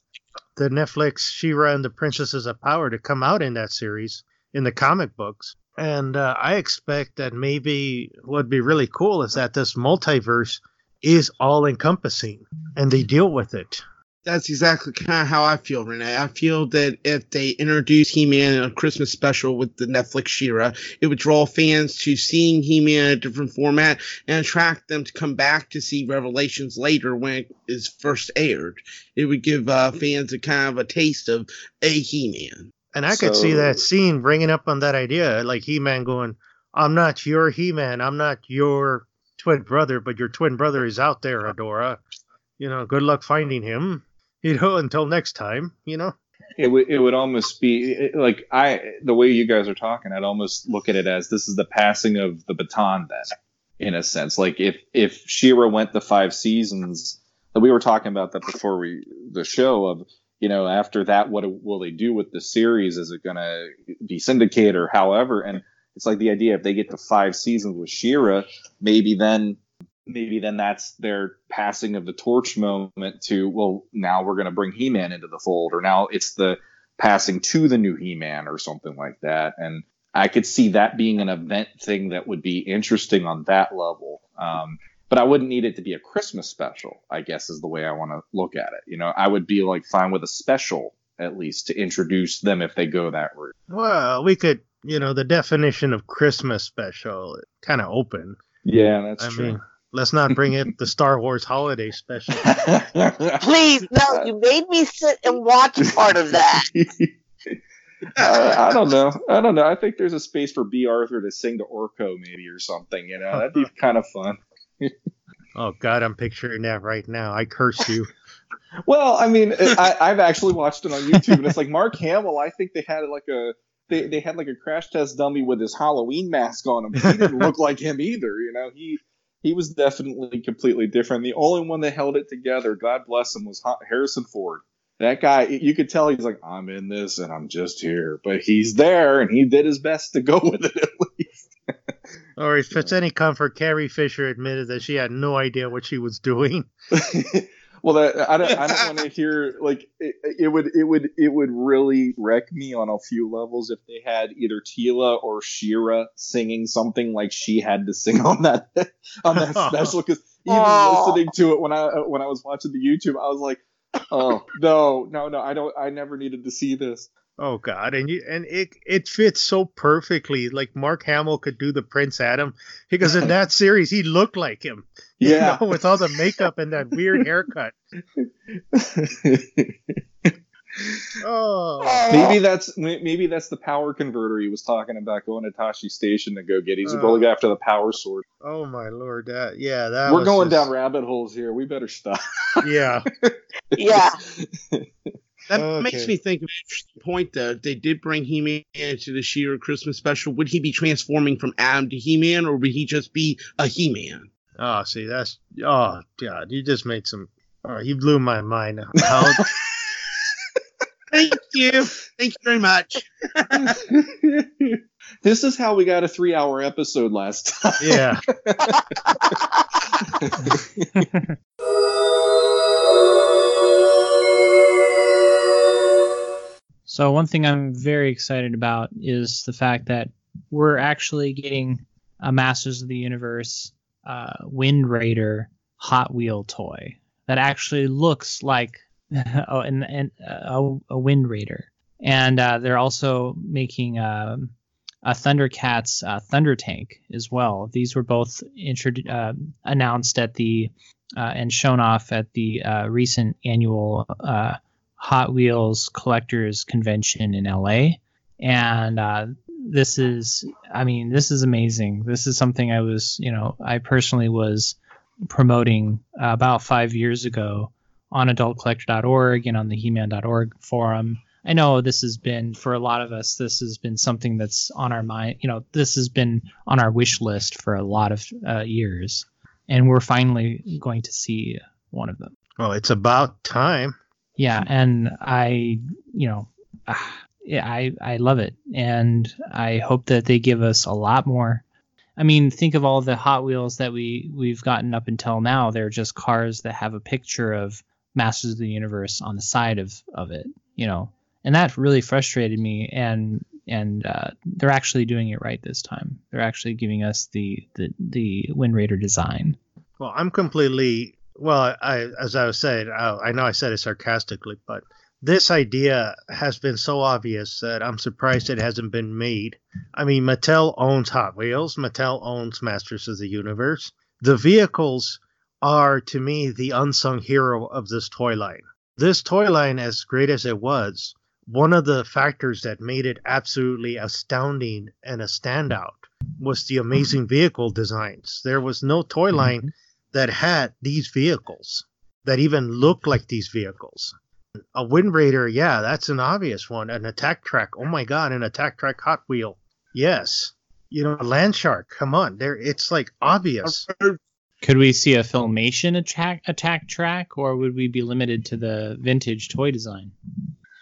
the netflix She-Ra and the princesses of power to come out in that series in the comic books. And uh, i expect that maybe what'd be really cool is that this multiverse is all encompassing and they deal with it That's exactly kind of how I feel, Renee. I feel that if they introduce He-Man in a Christmas special with the Netflix She-Ra, it would draw fans to seeing He-Man in a different format and attract them to come back to see Revelations later when it is first aired. It would give uh, fans a kind of a taste of a He-Man. And I could see that scene bringing up on that idea, like He Man going, I'm not your He Man, I'm not your twin brother, but your twin brother is out there, Adora. You know, good luck finding him. *laughs* You know, until next time, you know? It would it would almost be it- like I the way you guys are talking, I'd almost look at it as this is the passing of the baton then, in a sense. Like if if She-Ra went the five seasons, that we were talking about that before we the show of you know after that what will they do with the series? Is it gonna be syndicated or however? And it's like the idea if they get to five seasons with She-Ra, maybe then maybe then that's their passing of the torch moment to well now we're going to bring he-man into the fold or now it's the passing to the new he-man or something like that. And i could see that being an event thing that would be interesting on that level. Um, but i wouldn't need it to be a christmas special i guess is the way i want to look at it. You know i would be like fine with a special at least to introduce them if they go that route. Well, we could, you know, the definition of Christmas special kind of open. yeah that's I true mean, let's not bring it the Star Wars holiday special. *laughs* Please, no, you made me sit and watch part of that. *laughs* I, I don't know. I don't know. I think there's a space for Bea Arthur to sing to Orko, maybe or something. You know, that'd be *laughs* kind of fun. Oh, God, I'm picturing that right now. I curse you. Well, I mean, I, I've actually watched it on YouTube, and it's like Mark Hamill. I think they had like a they, they had like a crash test dummy with his Halloween mask on him. He didn't look *laughs* like him either. You know, he he was definitely completely different. The only one that held it together, God bless him, was Harrison Ford. That guy, you could tell he's like, I'm in this and I'm just here, but he's there and he did his best to go *laughs* with it at least. *laughs* Or if it's any comfort, Carrie Fisher admitted that she had no idea what she was doing. Well, that, I don't, I don't want to *laughs* hear like it, it would, it would, it would really wreck me on a few levels if they had either Teela or She-Ra singing something like she had to sing on that *laughs* on that *laughs* special. Because even listening to it when I when I was watching the YouTube, I was like, oh no, no, no, I don't, I never needed to see this. Oh God, and you and it it fits so perfectly. Like Mark Hamill could do the Prince Adam because in that series he looked like him. *laughs* you Yeah. know, with all the makeup and that weird haircut. *laughs* Oh, Maybe that's maybe that's the power converter he was talking about going to Tosche Station to go get. He's Uh, going after the power sword. oh my lord! That yeah, that We're was going just- down rabbit holes here. We better stop. Yeah, *laughs* Yeah. That Okay. makes me think of an interesting point, though. They did bring He Man into the She-Ra Christmas special, would he be transforming from Adam to He Man, or would he just be a He Man? Oh, see, that's oh god, you just made some. Oh, you blew my mind. How, *laughs* Thank you. Thank you very much. *laughs* this is how we got a three-hour episode last time. yeah, *laughs* So one thing I'm very excited about is the fact that we're actually getting a Masters of the Universe uh, Wind Raider Hot Wheel toy that actually looks like *laughs* oh, and, and a, Wind Raider. And uh, they're also making um a Thundercats uh, Thunder Tank as well. These were both intro- uh, announced at the uh, and shown off at the uh, recent annual Hot Wheels Collectors Convention in LA. And uh, this is, I mean, this is amazing. This is something I was, you know, I personally was promoting about five years ago on adultcollector.org and on the He-Man.org forum. I know this has been, for a lot of us, this has been something that's on our mind. You know, this has been on our wish list for a lot of uh, years. And we're finally going to see one of them. well, it's about time. Yeah, and I, you know, *sighs* I I love it, and I hope that they give us a lot more. I mean, think of all the Hot Wheels that we we've gotten up until now. They're just cars that have a picture of Masters of the Universe on the side of of it, you know, and that really frustrated me. And and uh, they're actually doing it right this time. They're actually giving us the the the Wind Raider design. Well, I'm completely well. I as I was saying, I, I know I said it sarcastically, but this idea has been so obvious that I'm surprised it hasn't been made. I mean, Mattel owns Hot Wheels. Mattel owns Masters of the Universe. The vehicles are, to me, the unsung hero of this toy line. This toy line, as great as it was, one of the factors that made it absolutely astounding and a standout was the amazing vehicle designs. There was no toy mm-hmm. line that had these vehicles that even looked like these vehicles. A Wind Raider, yeah, that's an obvious one. An attack track, oh my god, an attack track Hot Wheel, yes. You know, a Land Shark, come on, there, it's like obvious. Could we see a filmation attack attack track, or would we be limited to the vintage toy design?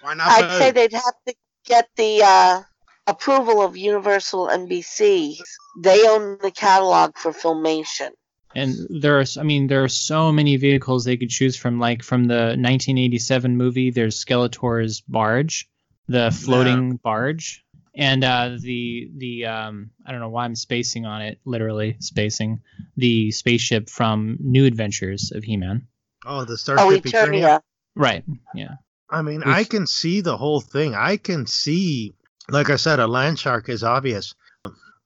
Why not? I'd say they'd have to get the uh, approval of Universal NBC. They own the catalog for Filmation. And there's, I mean, there are so many vehicles they could choose from. Like from the 1987 movie, there's Skeletor's barge, the floating barge, and uh, the the um, I don't know why I'm spacing on it, literally spacing the spaceship from New Adventures of He-Man. Oh, the Oh, Starship Eternia. Eternia. Right. Yeah. I mean, Which- I can see the whole thing. I can see, like I said, a land shark is obvious.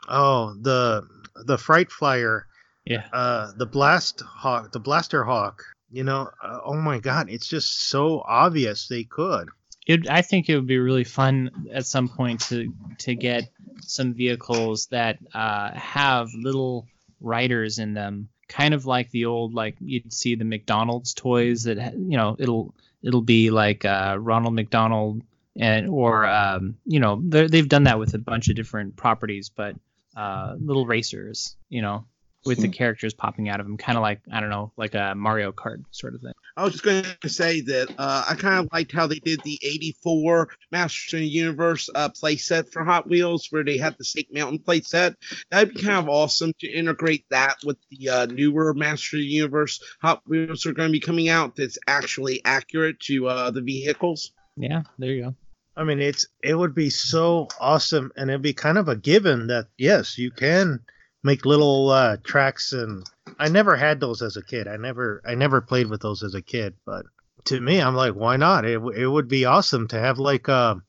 Oh, the the fright flyer, Yeah. uh, the blast hawk, the blaster hawk. You know, uh, oh my god, it's just so obvious they could. It, I think it would be really fun at some point to to get some vehicles that uh, have little riders in them, kind of like the old like you'd see the McDonald's toys that you know it'll it'll be like uh, Ronald McDonald and or um, you know they've done that with a bunch of different properties, but uh, little racers, you know, with the characters popping out of them, kind of like I don't know, like a Mario Kart sort of thing. I was just going to say that uh, I kind of liked how they did the 84 Masters of the Universe uh, playset for Hot Wheels, where they had the Snake Mountain playset. That'd be kind of awesome to integrate that with the uh, newer Masters of the Universe Hot Wheels that are going to be coming out that's actually accurate to uh, the vehicles. Yeah, there you go. I mean, it's it would be so awesome, and it'd be kind of a given that yes, you can make little uh, tracks. And I never had those as a kid. I never I never played with those as a kid. But to me, I'm like, why not? It w- it would be awesome to have like a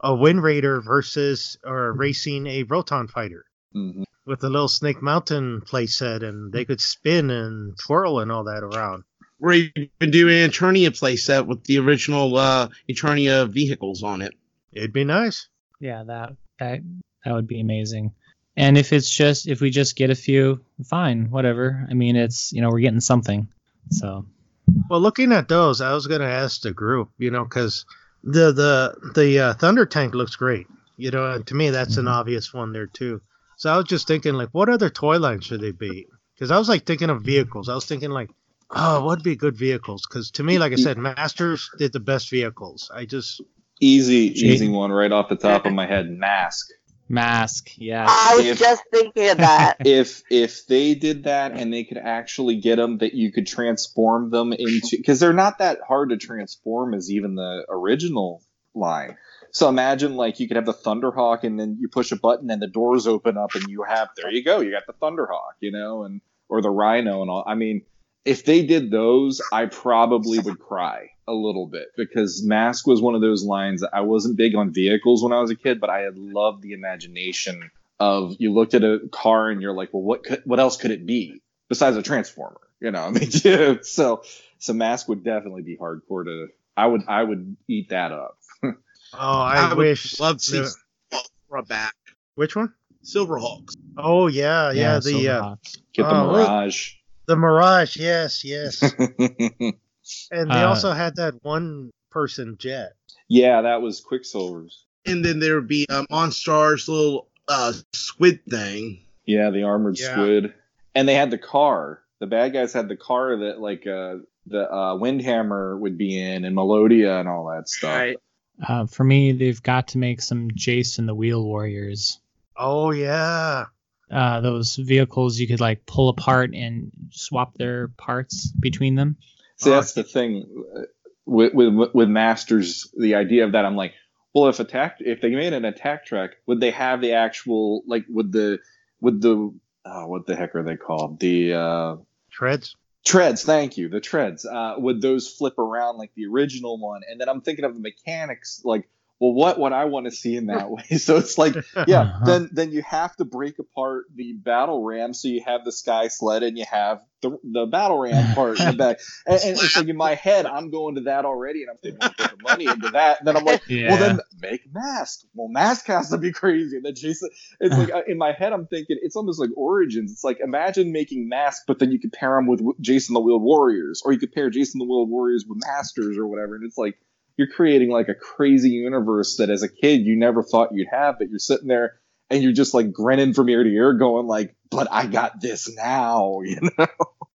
a Wind Raider versus or racing a Roton fighter Mhm. with a little Snake Mountain playset, and they could spin and twirl and all that around. We're even do an Eternia playset with the original uh, Eternia vehicles on it. It'd be nice. Yeah, that that that would be amazing. And if it's just if we just get a few, fine, whatever. I mean, it's you know we're getting something. So Well, looking at those, I was going to ask the group, you know, because the the the uh, Thunder Tank looks great. You know, and to me, that's an Mhm. obvious one there too. So I was just thinking, like, what other toy line should they be? Because I was like thinking of vehicles. I was thinking like, oh, what'd be good vehicles? Because to me, like I said, Masters did the best vehicles. I just Easy, easy one right off the top of my head. Mask. Mask, yeah. I was If- just thinking of that. *laughs* if if they did that and they could actually get them that you could transform them into because they're not that hard to transform as even the original line so imagine like you could have the thunderhawk and then you push a button and the doors open up and you have there you go you got the thunderhawk you know and or the rhino and all i mean if they did those i probably would cry a little bit because mask was one of those lines that i wasn't big on vehicles when i was a kid but i had loved the imagination of you looked at a car and you're like, well, what could, what else could it be besides a transformer? You know, *laughs* I mean, yeah, *laughs* so so mask would definitely be hardcore to. I would I would eat that up. *laughs* oh, I, would wish. love to see the- Silverhawks back. which one? Silverhawks. Oh yeah, yeah, the uh, Get the look. Mirage. the Mirage. Yes, yes. And they Uh, also had that one person jet. yeah, that was Quicksilver's. And then there would be uh, Monstar's little uh, squid thing. Yeah, the armored Yeah. squid, and they had the car. The bad guys had the car that like uh, the uh, Windhammer would be in, and Melodia and all that stuff. Uh, for me, they've got to make some Jayce and the Wheel Warriors. Oh yeah. Uh, those vehicles you could like pull apart and swap their parts between them. See, that's the thing uh, with, with with masters. The idea of that, I'm like, well, if attack, if they made an attack track, would they have the actual like, would the, would the, oh, what the heck are they called? The uh, Treads. treads. Thank you, the treads. Uh, would those flip around like the original one? And then I'm thinking of the mechanics, like. Well, what would I want to see in that way? *laughs* So it's like, yeah, Uh-huh. then then you have to break apart the battle ram, so you have the sky sled and you have the, the battle ram *laughs* part in the back. And, and it's like in my head, I'm going to that already, and I'm thinking, well, put the money into that. And then I'm like, Yeah. well, then make mask. Well, mask has to be crazy. And then Jason, it's like in my head, I'm thinking it's almost like Origins. It's like imagine making mask, but then you could pair them with Jayce and the Wheeled Warriors, or you could pair Jayce and the Wheeled Warriors with Masters or whatever. And it's like you're creating like a crazy universe that as a kid you never thought you'd have, but you're sitting there and you're just like grinning from ear to ear, going like, "But I got this now," *laughs* you know.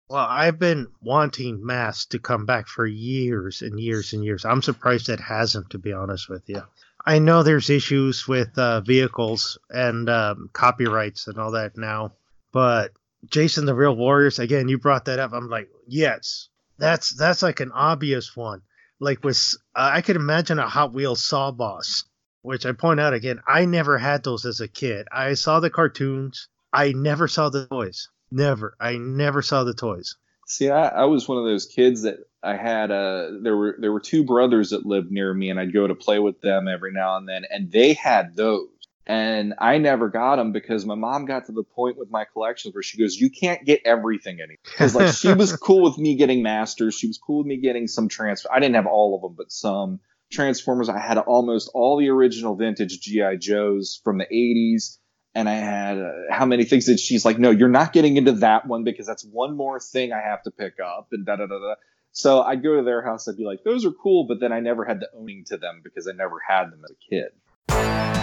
Well, I've been wanting Mass to come back for years and years and years. I'm surprised it hasn't, to be honest with you. I know there's issues with uh, vehicles and um, copyrights and all that now, but Jayce and the Wheeled Warriors, again, you brought that up. I'm like, yes, that's that's like an obvious one. Like with, uh, I could imagine a Hot Wheels Saw Boss, which I point out again, I never had those as a kid. I saw the cartoons. I never saw the toys. Never. I never saw the toys. See, I, I was one of those kids that I had. Uh, there were there were two brothers that lived near me, and I'd go to play with them every now and then, and they had those, and I never got them because my mom got to the point with my collections where she goes, "You can't get everything anymore." Because like she was *laughs* cool with me getting masters, she was cool with me getting some transfer. I didn't have all of them, but some Transformers. I had almost all the original vintage GI Joes from the '80s and I had uh, how many things that she's like, no, you're not getting into that one because that's one more thing I have to pick up and da da da da. So I'd go to their house, I'd be like, those are cool, but then I never had the owning to them because I never had them as a kid.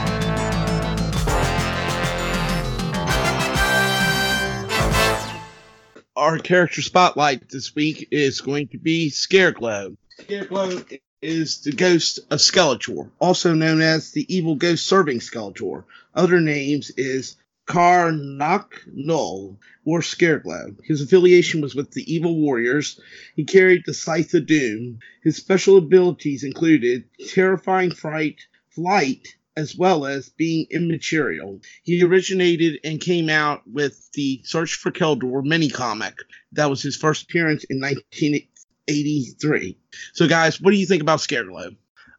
Our character spotlight this week is going to be Scareglow. Scareglow is the ghost of Skeletor, also known as the evil ghost serving Skeletor. Other names is Karnak Null or Scareglow. His affiliation was with the Evil Warriors. He carried the Scythe of Doom. His special abilities included terrifying fright, flight, as well as being immaterial. He originated and came out with the Search for Keldor mini comic. That was his first appearance in 1983. So, guys, what do you think about Scareglow?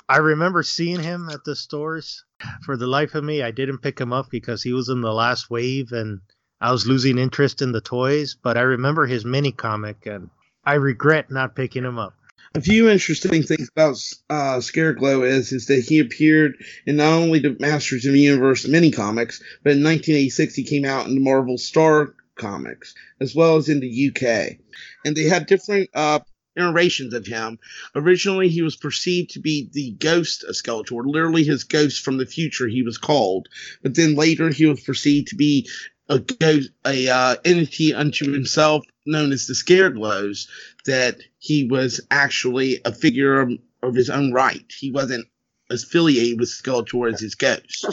I remember seeing him at the stores. For the life of me, I didn't pick him up because he was in the last wave and I was losing interest in the toys. But I remember his mini comic and I regret not picking him up. A few interesting things about uh, Scareglow is is that he appeared in not only the Masters of the Universe mini comics, but in 1986 he came out in the Marvel Star comics, as well as in the UK. And they had different uh, iterations of him. Originally, he was perceived to be the ghost of Skeletor, literally his ghost from the future. He was called, but then later he was perceived to be a ghost, a uh, entity unto himself, known as the Scared Scareglows. That he was actually a figure of, of his own right. He wasn't affiliated with Skeletor as his ghost.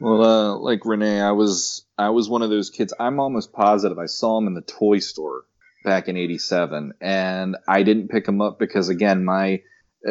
Well, uh, like Renee, I was I was one of those kids. I'm almost positive I saw him in the toy store back in '87, and I didn't pick him up because again my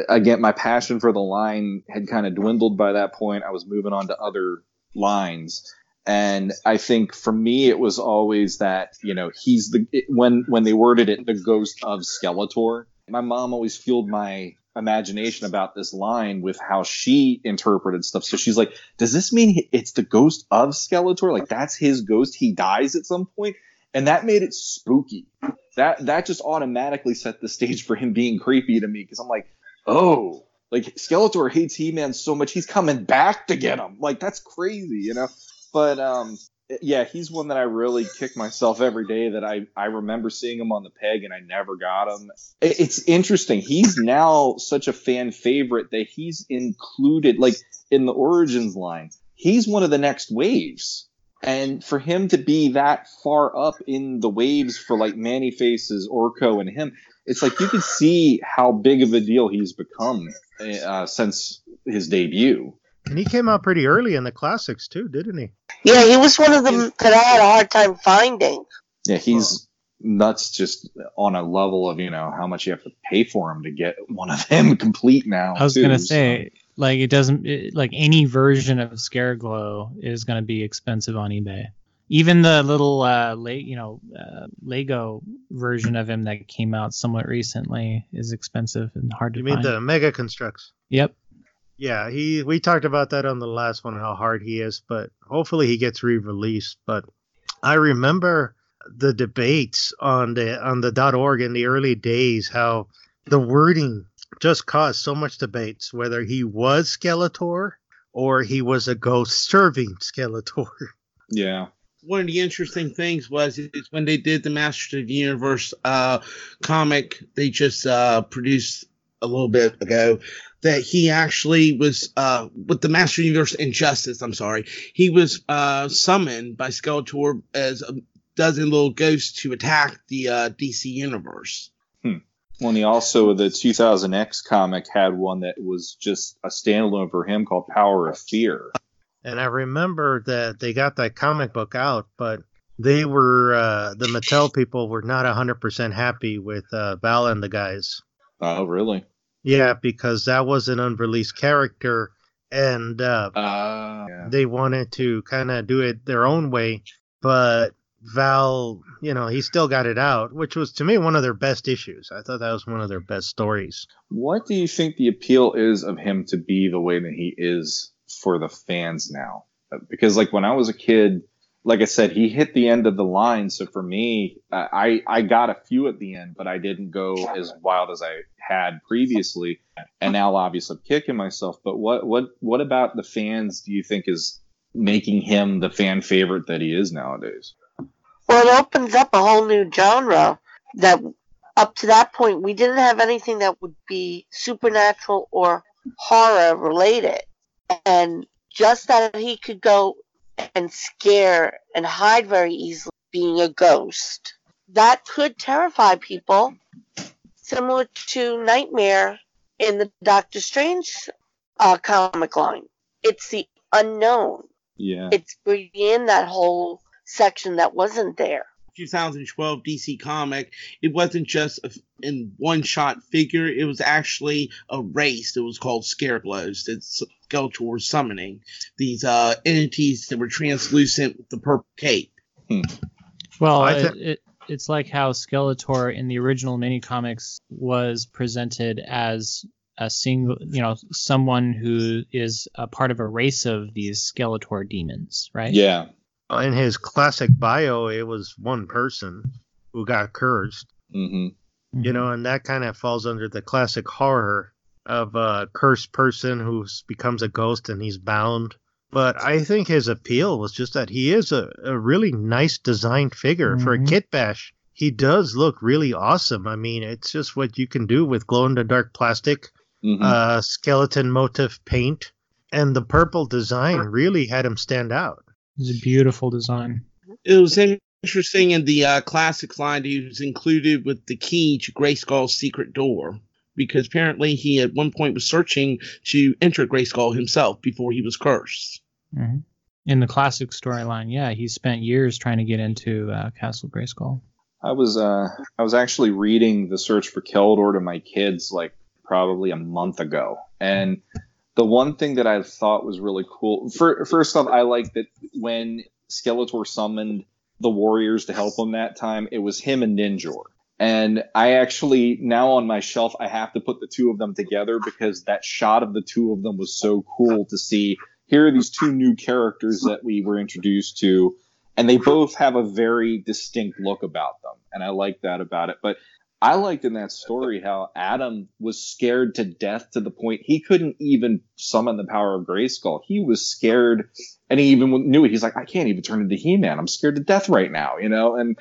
again my passion for the line had kind of dwindled by that point. I was moving on to other lines, and I think for me it was always that you know he's the when when they worded it the ghost of Skeletor. My mom always fueled my imagination about this line with how she interpreted stuff. So she's like, "Does this mean it's the ghost of Skeletor? Like that's his ghost? He dies at some point?" And that made it spooky. That that just automatically set the stage for him being creepy to me because I'm like, "Oh, like Skeletor hates He-Man so much he's coming back to get him." Like that's crazy, you know. But um yeah, he's one that I really kick myself every day that I, I remember seeing him on the peg and I never got him. It's interesting. He's now such a fan favorite that he's included, like in the Origins line, he's one of the next waves. And for him to be that far up in the waves for like Man-E-Faces, Orko, and him, it's like you can see how big of a deal he's become uh, since his debut. And he came out pretty early in the classics too, didn't he? Yeah, he was one of them that I had a hard time finding. Yeah, he's nuts just on a level of, you know, how much you have to pay for him to get one of them *laughs* complete now. I was going to say, like, it doesn't, it, like, any version of Scareglow is going to be expensive on eBay. Even the little, uh, le- you know, uh, Lego version of him that came out somewhat recently is expensive and hard to You mean the Mega Construx? Yep. Yeah, he. We talked about that on the last one, how hard he is, but hopefully he gets re-released. But I remember the debates on the on the .org in the early days, how the wording just caused so much debates whether he was Skeletor or he was a ghost serving *laughs* Skeletor. Yeah. one of the interesting things was is when they did the Masters of the Universe uh, comic they just uh, produced a little bit ago that he actually was uh, with the Master of the Universe Injustice. I'm sorry, he was uh, summoned by Skeletor as a dozen little ghosts to attack the uh, DC universe. Well, and he also, the 2000X comic had one that was just a standalone for him called Power of Fear. And I remember that they got that comic book out, but they were uh, the Mattel people were not hundred percent happy with uh, Val and the guys. Oh, really? Yeah, because that was an unreleased character, and uh, Uh, yeah. they wanted to kind of do it their own way. But Val, you know, he still got it out, which was to me one of their best issues. I thought that was one of their best stories. What do you think the appeal is of him to be the way that he is for the fans now? Because, like, when I was a kid, like I said, he hit the end of the line. So for me, I I got a few at the end, but I didn't go as wild as I had previously. And now, obviously, I'm kicking myself. But what what what about the fans? Do you think is making him the fan favorite that he is nowadays? Well, it opens up a whole new genre that up to that point we didn't have anything that would be supernatural or horror related. And just that he could go and scare and hide very easily being a ghost. That could terrify people, similar to Nightmare in the Doctor Strange uh, comic line. It's the unknown. Yeah. It's bringing in that whole section that wasn't there. 2012 DC comic, it wasn't just a, in one shot figure, it was actually a race that was called Scareglows that Skeletor was summoning. These uh, entities that were translucent with the purple cape. Well, I it, it, it's like how Skeletor in the original mini comics was presented as a single, you know, someone who is a part of a race of these Skeletor demons, right? Yeah. In his classic bio, it was one person who got cursed. hmm you know, and that kind of falls under the classic horror of a cursed person who becomes a ghost and he's bound. But I think his appeal was just that he is a, a really nice designed figure for a Mhm. kit bash. He does look really awesome. I mean, it's just what you can do with glow in the dark plastic, Mhm. uh, skeleton motif paint, and the purple design really had him stand out. It's a beautiful design. It was interesting in the uh, classics line. He was included with the key to Grayskull's secret door because apparently he at one point was searching to enter Grayskull himself before he was cursed. hmm In the classic storyline, yeah, he spent years trying to get into uh, Castle Grayskull. I was uh I was actually reading The Search for Keldor to my kids like probably a month ago. And the one thing that I thought was really cool for, first off, I like that when Skeletor summoned the warriors to help him that time, it was him and Ninjor. And I actually now on my shelf I have to put the two of them together because that shot of the two of them was so cool to see. Here are these two new characters that we were introduced to and they both have a very distinct look about them and i like that about it but i liked in that story how adam was scared to death to the point he couldn't even summon the power of grayskull he was scared and he even knew it. He's like i can't even turn into he-man. I'm scared to death right now you know? And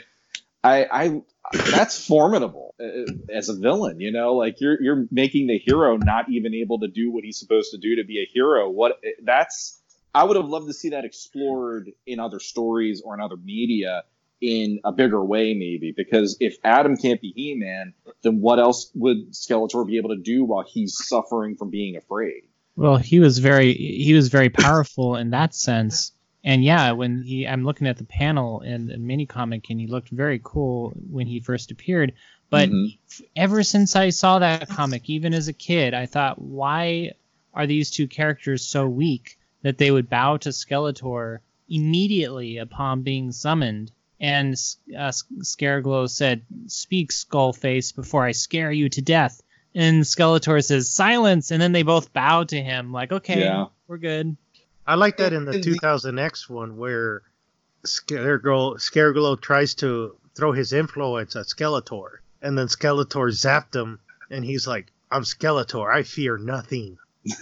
i i that's formidable uh, as a villain you know? Like you're you're making the hero not even able to do what he's supposed to do to be a hero. What that's I would have loved to see that explored in other stories or in other media in a bigger way, maybe. Because if Adam can't be He Man, then what else would Skeletor be able to do while he's suffering from being afraid? Well, he was very he was very powerful in that sense. And yeah, when he I'm looking at the panel in the mini comic and he looked very cool when he first appeared. But Mhm. ever since I saw that comic, even as a kid, I thought, why are these two characters so weak that they would bow to Skeletor immediately upon being summoned? And uh, Scareglow said, "Speak, Skullface, before I scare you to death." And Skeletor says, "Silence!" And then they both bow to him, like, "Okay, Yeah. we're good." I like that in the 2000X one where Scareglow, Scareglow tries to throw his influence at Skeletor, and then Skeletor zapped him, and he's like, "I'm Skeletor. I fear nothing." *laughs*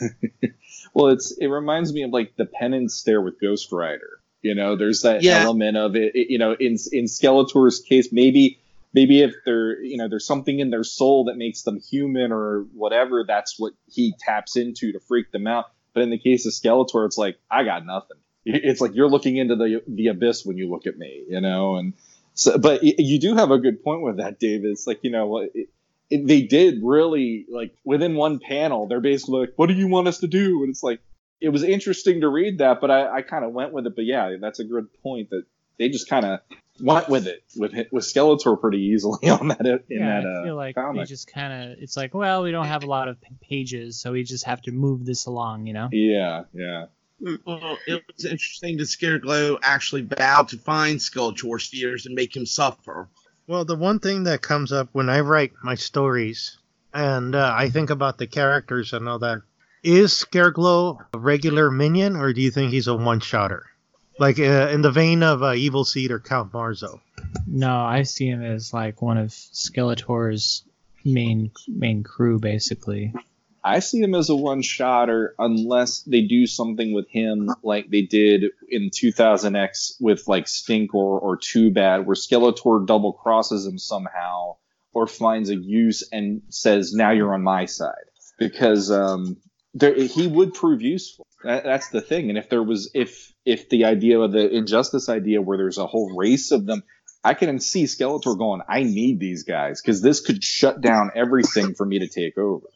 Well, it's it reminds me of like the penance there with Ghost Rider. You know, there's that Yeah. element of it, it- You know, in in Skeletor's case, maybe maybe if they're you know there's something in their soul that makes them human or whatever, that's what he taps into to freak them out. But in the case of Skeletor, it's like I got nothing. It's like you're looking into the the abyss when you look at me, you know. And so, but you do have a good point with that, David. It's like you know what. It, it, they did really like within one panel they're basically like what do you want us to do and it's like it was interesting to read that but i, I kind of went with it but yeah that's a good point that they just kind of went with it with with skeletor pretty easily *laughs* on that in yeah, that I uh, feel like they just kind of it's like, well, we don't have a lot of pages, so we just have to move this along, you know. yeah yeah Well, it was interesting that Scareglow actually bowed to find Skeletor's fears and make him suffer. Well, the one thing that comes up when I write my stories and uh, I think about the characters and all that is Scareglow a regular minion or do you think he's a one shotter? Like uh, in the vein of uh, Evil Seed or Count Marzo. No, I see him as like one of Skeletor's main main crew, basically. I see him as a one shotter unless they do something with him like they did in 2000X with like Stink or, or Two Bad, where Skeletor double crosses him somehow or finds a use and says, Now you're on my side. Because um, there, he would prove useful. That, that's the thing. And if there was, if if the idea of the injustice idea where there's a whole race of them, I can see Skeletor going, I need these guys because this could shut down everything for me to take over.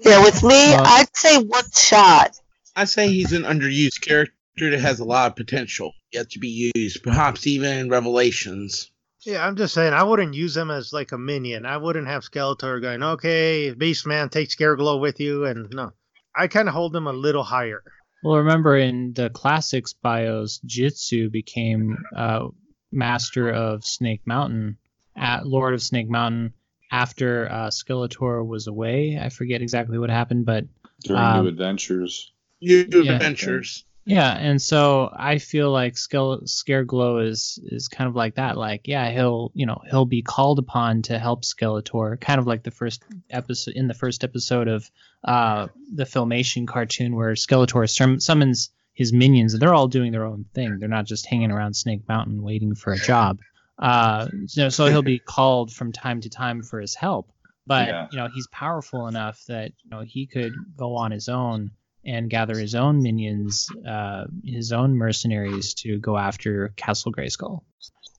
Yeah, with me, Uh, I'd say one shot. I say he's an underused character that has a lot of potential yet to be used, perhaps even in Revelations. Yeah, I'm just saying I wouldn't use him as like a minion. I wouldn't have Skeletor going, okay, Beastman, take Scareglow with you, and no. I kind of hold them a little higher. Well, remember in the classics bios, Jitsu became uh, master of Snake Mountain, at Lord of Snake Mountain, after uh, Skeletor was away. I forget exactly what happened, but during Um, New Adventures. New Yeah. adventures. Yeah, and so I feel like Skele- Scareglow is is kind of like that. Like, yeah, he'll you know he'll be called upon to help Skeletor, kind of like the first episode in the first episode of uh, the Filmation cartoon where Skeletor sum- summons his minions. and They're all doing their own thing. They're not just hanging around Snake Mountain waiting for a job. Uh, so, so he'll be *laughs* called from time to time for his help. But Yeah. you know he's powerful enough that you know he could go on his own and gather his own minions, uh, his own mercenaries to go after Castle Grayskull.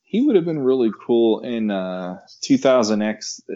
He would have been really cool in uh, 2000X uh,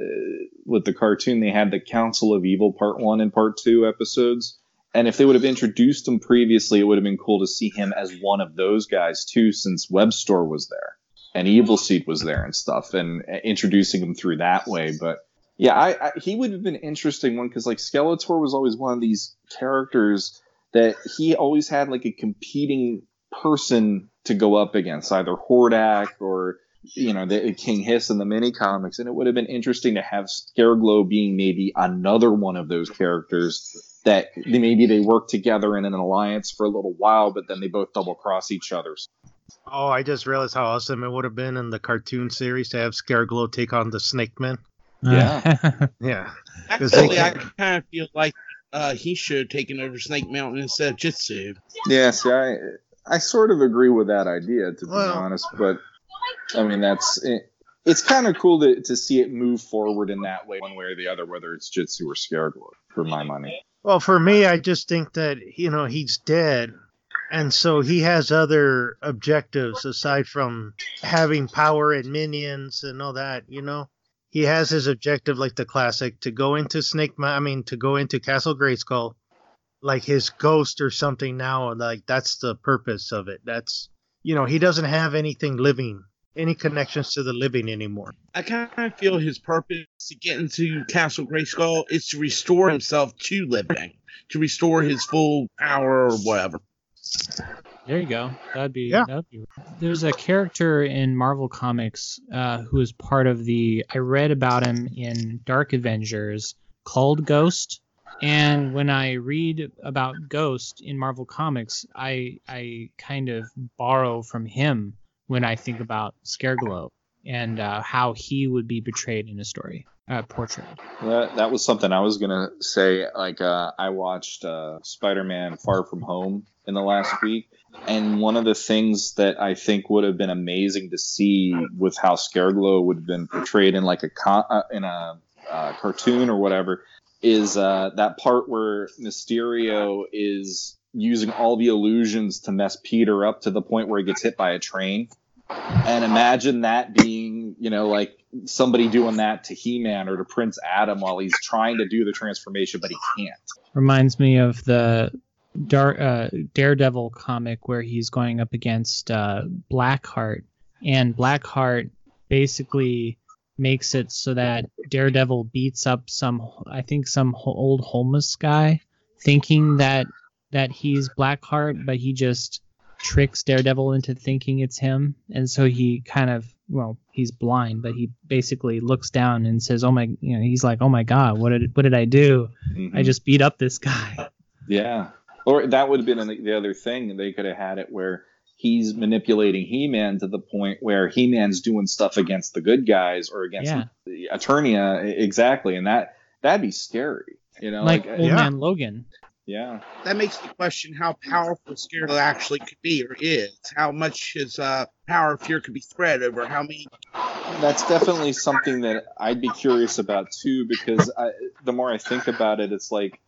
with the cartoon. They had the Council of Evil Part 1 and Part 2 episodes. And if they would have introduced him previously, it would have been cool to see him as one of those guys too, since Webstor was there and Evil Seed was there and stuff, and uh, introducing him through that way. But yeah, I, I he would have been an interesting one because like Skeletor was always one of these characters that he always had like a competing person to go up against, either Hordak or you know the uh, King Hiss in the mini comics, and it would have been interesting to have Scareglow being maybe another one of those characters that maybe they work together in an alliance for a little while, but then they both double cross each other. Oh, I just realized how awesome it would have been in the cartoon series to have Scareglow take on the Snake Man. Yeah. yeah. *laughs* Actually, I kind of feel like uh, he should have taken over Snake Mountain instead of Jitsu. Yeah, see, I I sort of agree with that idea to be Well- honest, but I mean that's it, it's kind of cool to, to see it move forward in that way, one way or the other, whether it's Jitsu or Scareglow, for my money. Well, for me, I just think that you know he's dead, and so he has other objectives aside from having power and minions and all that. You know, he has his objective, like the classic, to go into Snake. I mean, to go into Castle Grayskull, like his ghost or something. Now, like that's the purpose of it. That's you know he doesn't have anything living, any connections to the living anymore. I kind of feel his purpose to get into Castle Grayskull is to restore himself to living, to restore his full power or whatever. There you go. That'd be Yeah. that'd be. There's a character in Marvel Comics uh, who is part of the. I read about him in Dark Avengers called Ghost, and when I read about Ghost in Marvel Comics, I I kind of borrow from him when I think about Scareglow and uh, how he would be portrayed in a story, uh, portrayed. That, that was something I was gonna say. Like uh, I watched uh, Spider-Man: Far From Home in the last week, and one of the things that I think would have been amazing to see with how Scareglow would have been portrayed in like a uh, in a uh, cartoon or whatever is uh, that part where Mysterio is using all the illusions to mess Peter up to the point where he gets hit by a train. And imagine that being, you know, like somebody doing that to He-Man or to Prince Adam while he's trying to do the transformation, but he can't. reminds me of the Dar- uh, Daredevil comic where he's going up against uh, Blackheart, and Blackheart basically makes it so that Daredevil beats up some, I think, some old homeless guy, thinking that that he's Blackheart, but he just tricks Daredevil into thinking it's him, and so he kind of well, he's blind, but he basically looks down and says, "Oh my," you know, he's like, "Oh my God, what did what did I do? Mhm. I just beat up this guy." Yeah. Or that would have been the other thing. They could have had it where he's manipulating He-Man to the point where He-Man's doing stuff against the good guys or against Yeah. the Eternia exactly, and that that'd be scary. You know, like like, Old yeah. Man Logan. yeah. That makes me question how powerful Scareglow actually could be or is. How much his uh, power of fear could be spread over how many. That's definitely something that I'd be curious about too, because I, the more I think about it, it's like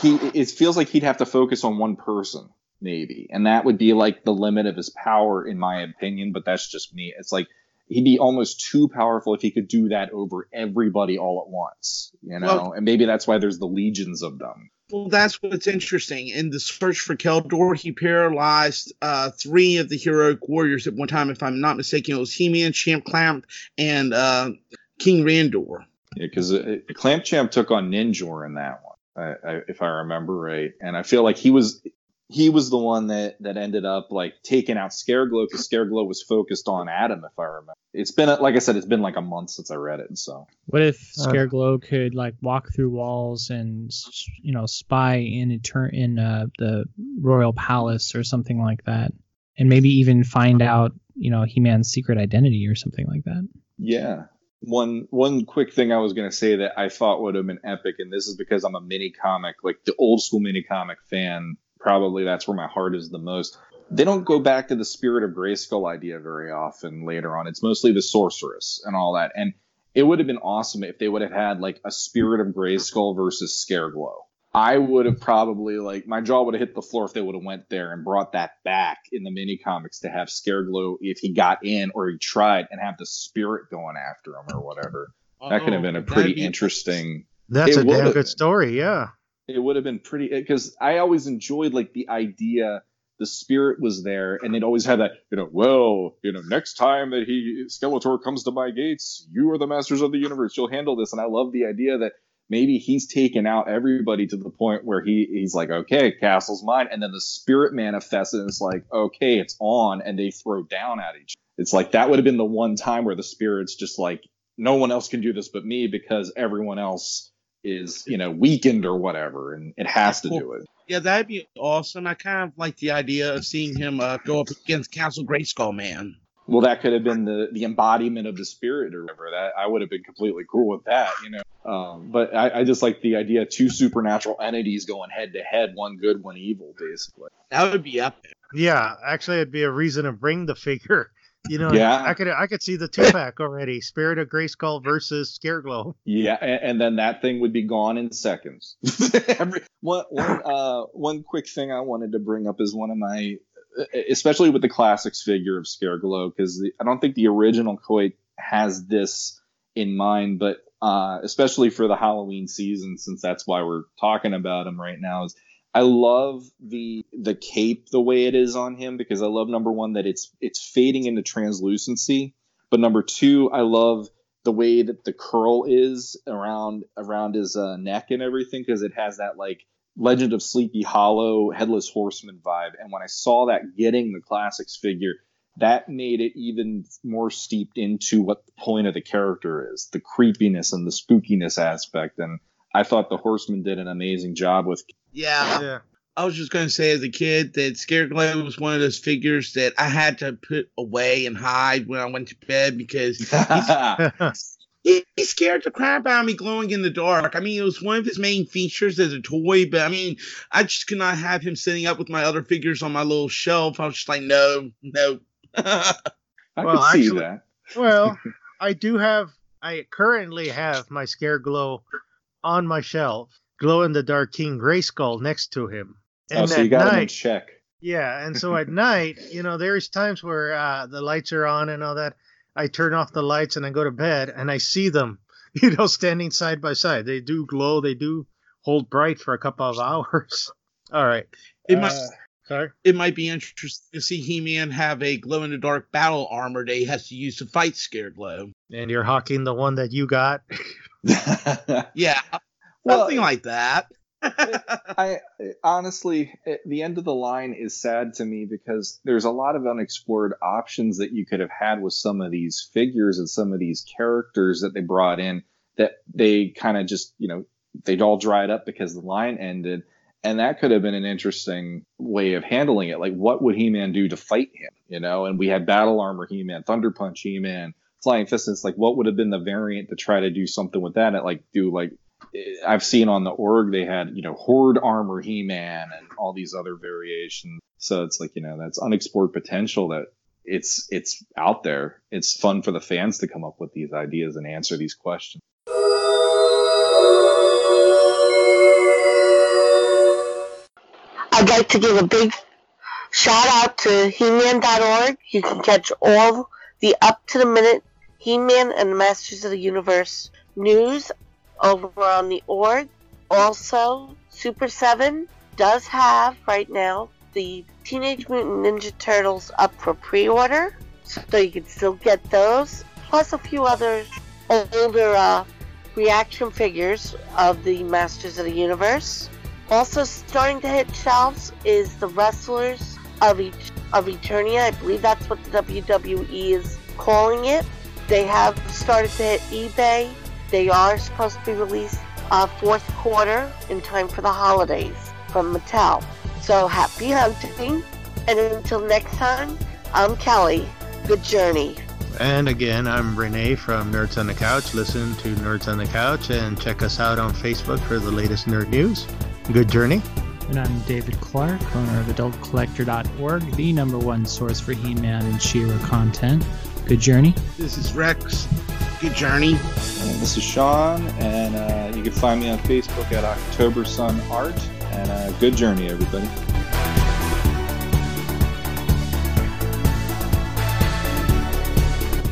he. It feels like he'd have to focus on one person, maybe, and that would be like the limit of his power, in my opinion. But that's just me. It's like he'd be almost too powerful if he could do that over everybody all at once, you know. Well- and maybe that's why there's the legions of them. Well, that's what's interesting. In the search for Keldor, he paralyzed uh, three of the heroic warriors at one time. If I'm not mistaken, it was He-Man, Champ Clamp, and uh, King Randor. Yeah, because Clamp Champ took on Ninjor in that one, I, I, if I remember right, and I feel like he was he was the one that that ended up like taking out Scareglow because Scareglow was focused on Adam, if I remember. It's been like I said, it's been like a month since I read it. So What if Uh. Scareglow could like walk through walls and you know spy in etern- in uh, the royal palace or something like that, and maybe even find out you know He-Man's secret identity or something like that? yeah. One one quick thing I was gonna say that I thought would have been epic, and this is because I'm a mini comic, like the old school mini comic fan. Probably that's where my heart is the most. They don't go back to the spirit of Grayskull idea very often later on. It's mostly the sorceress and all that. And it would have been awesome if they would have had like a spirit of Grayskull versus Scareglow. I would have probably like my jaw would have hit the floor if they would have went there and brought that back in the mini comics to have Scareglow if he got in or he tried and have the spirit going after him or whatever. That could have been a pretty be- interesting That's a damn good been. story. Yeah. it would have been pretty eh, because I always enjoyed like the idea the spirit was there and they'd always have that you know well you know next time that he Skeletor comes to my gates you are the masters of the universe you'll handle this and I love the idea that maybe he's taken out everybody to the point where he he's like okay castle's mine. And then the spirit manifests and it's like okay it's on. And they throw down at each it's like that would have been the one time where the spirit's just like no one else can do this but me because everyone else is you know weakened or whatever. And it has to do it. Yeah, that'd be awesome. I kind of like the idea of seeing him uh, go up against Castle Grayskull Man. Well that could have been the the embodiment of the spirit or whatever that i would have been completely cool with that you know um, but I, I just like the idea of two supernatural entities going head to head one good one evil basically That would be epic. Yeah. Actually, it'd be a reason to bring the figure. *laughs* You know, Yeah. I could I could see the two pack already. Spirit of Grayskull versus Scareglow. Yeah, and, and then that thing would be gone in seconds. *laughs* Every, one, one, uh, one quick thing I wanted to bring up is one of my, especially with the classics figure of Scareglow, because I don't think the original Koei has this in mind, but uh, especially for the Halloween season, since that's why we're talking about him right now, is I love the the cape the way it is on him because I love number one that it's it's fading into translucency, but number two I love the way that the curl is around around his uh, neck and everything because it has that like Legend of Sleepy Hollow headless horseman vibe. And when I saw that getting the classics figure, that made it even more steeped into what the point of the character is, the creepiness and the spookiness aspect. And I thought the Horsemen did an amazing job with. Yeah, Yeah. I was just going to say as a kid that Scareglow was one of those figures that I had to put away and hide when I went to bed because *laughs* *laughs* he, he scared the crap out of me glowing in the dark. I mean, it was one of his main features as a toy, but I mean, I just could not have him sitting up with my other figures on my little shelf. I was just like, no, no. *laughs* I Well, could see actually- that. Well, *laughs* I do have. I currently have my Scare Glow on my shelf. Glow in the Dark King Grayskull next to him. Oh, And so you at got him in check. Yeah, and so at *laughs* night, you know, there's times where uh, the lights are on and all that. I turn off the lights and I go to bed and I see them, *laughs* you know, standing side by side. They do glow. They do hold bright for a couple of hours. *laughs* All right. It might- Uh, sorry. It might be interesting to see He-Man have a glow-in-the-dark battle armor that he has to use to fight Scareglow. And you're hawking the one that you got. *laughs* Yeah, Well, something like that. I honestly, at the end of the line is sad to me because there's a lot of unexplored options that you could have had with some of these figures and some of these characters that they brought in that they kind of just, you know, they'd all dried up because the line ended. And that could have been an interesting way of handling it. Like, what would He Man do to fight him? You know, and we had Battle Armor He Man, Thunder Punch He Man, Flying Fist. It's like, what would have been the variant to try to do something with that? And like, do like I've seen on the org they had you know horde armor He-Man and all these other variations. So it's like you know that's unexplored potential that it's it's out there. It's fun for the fans to come up with these ideas and answer these questions. I'd like to give a big shout out to He-Man.org. You can catch all the up to the minute He-Man and the Masters of the Universe news over on the org. Also, Super 7 does have right now the Teenage Mutant Ninja Turtles up for pre-order, so you can still get those, plus a few other older uh, reaction figures of the Masters of the Universe. Also starting to hit shelves is the Wrestlers of each of Eternia. I believe that's what the WWE is calling it. They have started to hit eBay. They are supposed to be released uh, fourth quarter in time for the holidays from Mattel. So happy hunting, and until next time, I'm Kelly. Good journey. And again, I'm Renee from Nerds on the Couch. Listen to Nerds on the Couch and check us out on Facebook for the latest nerd news. Good journey. And I'm David Clark, owner of AdultCollector.org, the number one source for He-Man and She-Ra content. Good journey. This is Rex. Good journey. And this is Sean, and uh, you can find me on Facebook at October Sun Art. And uh, good journey, everybody.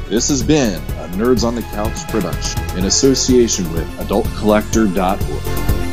This has been a Nerds on the Couch production in association with AdultCollector.org.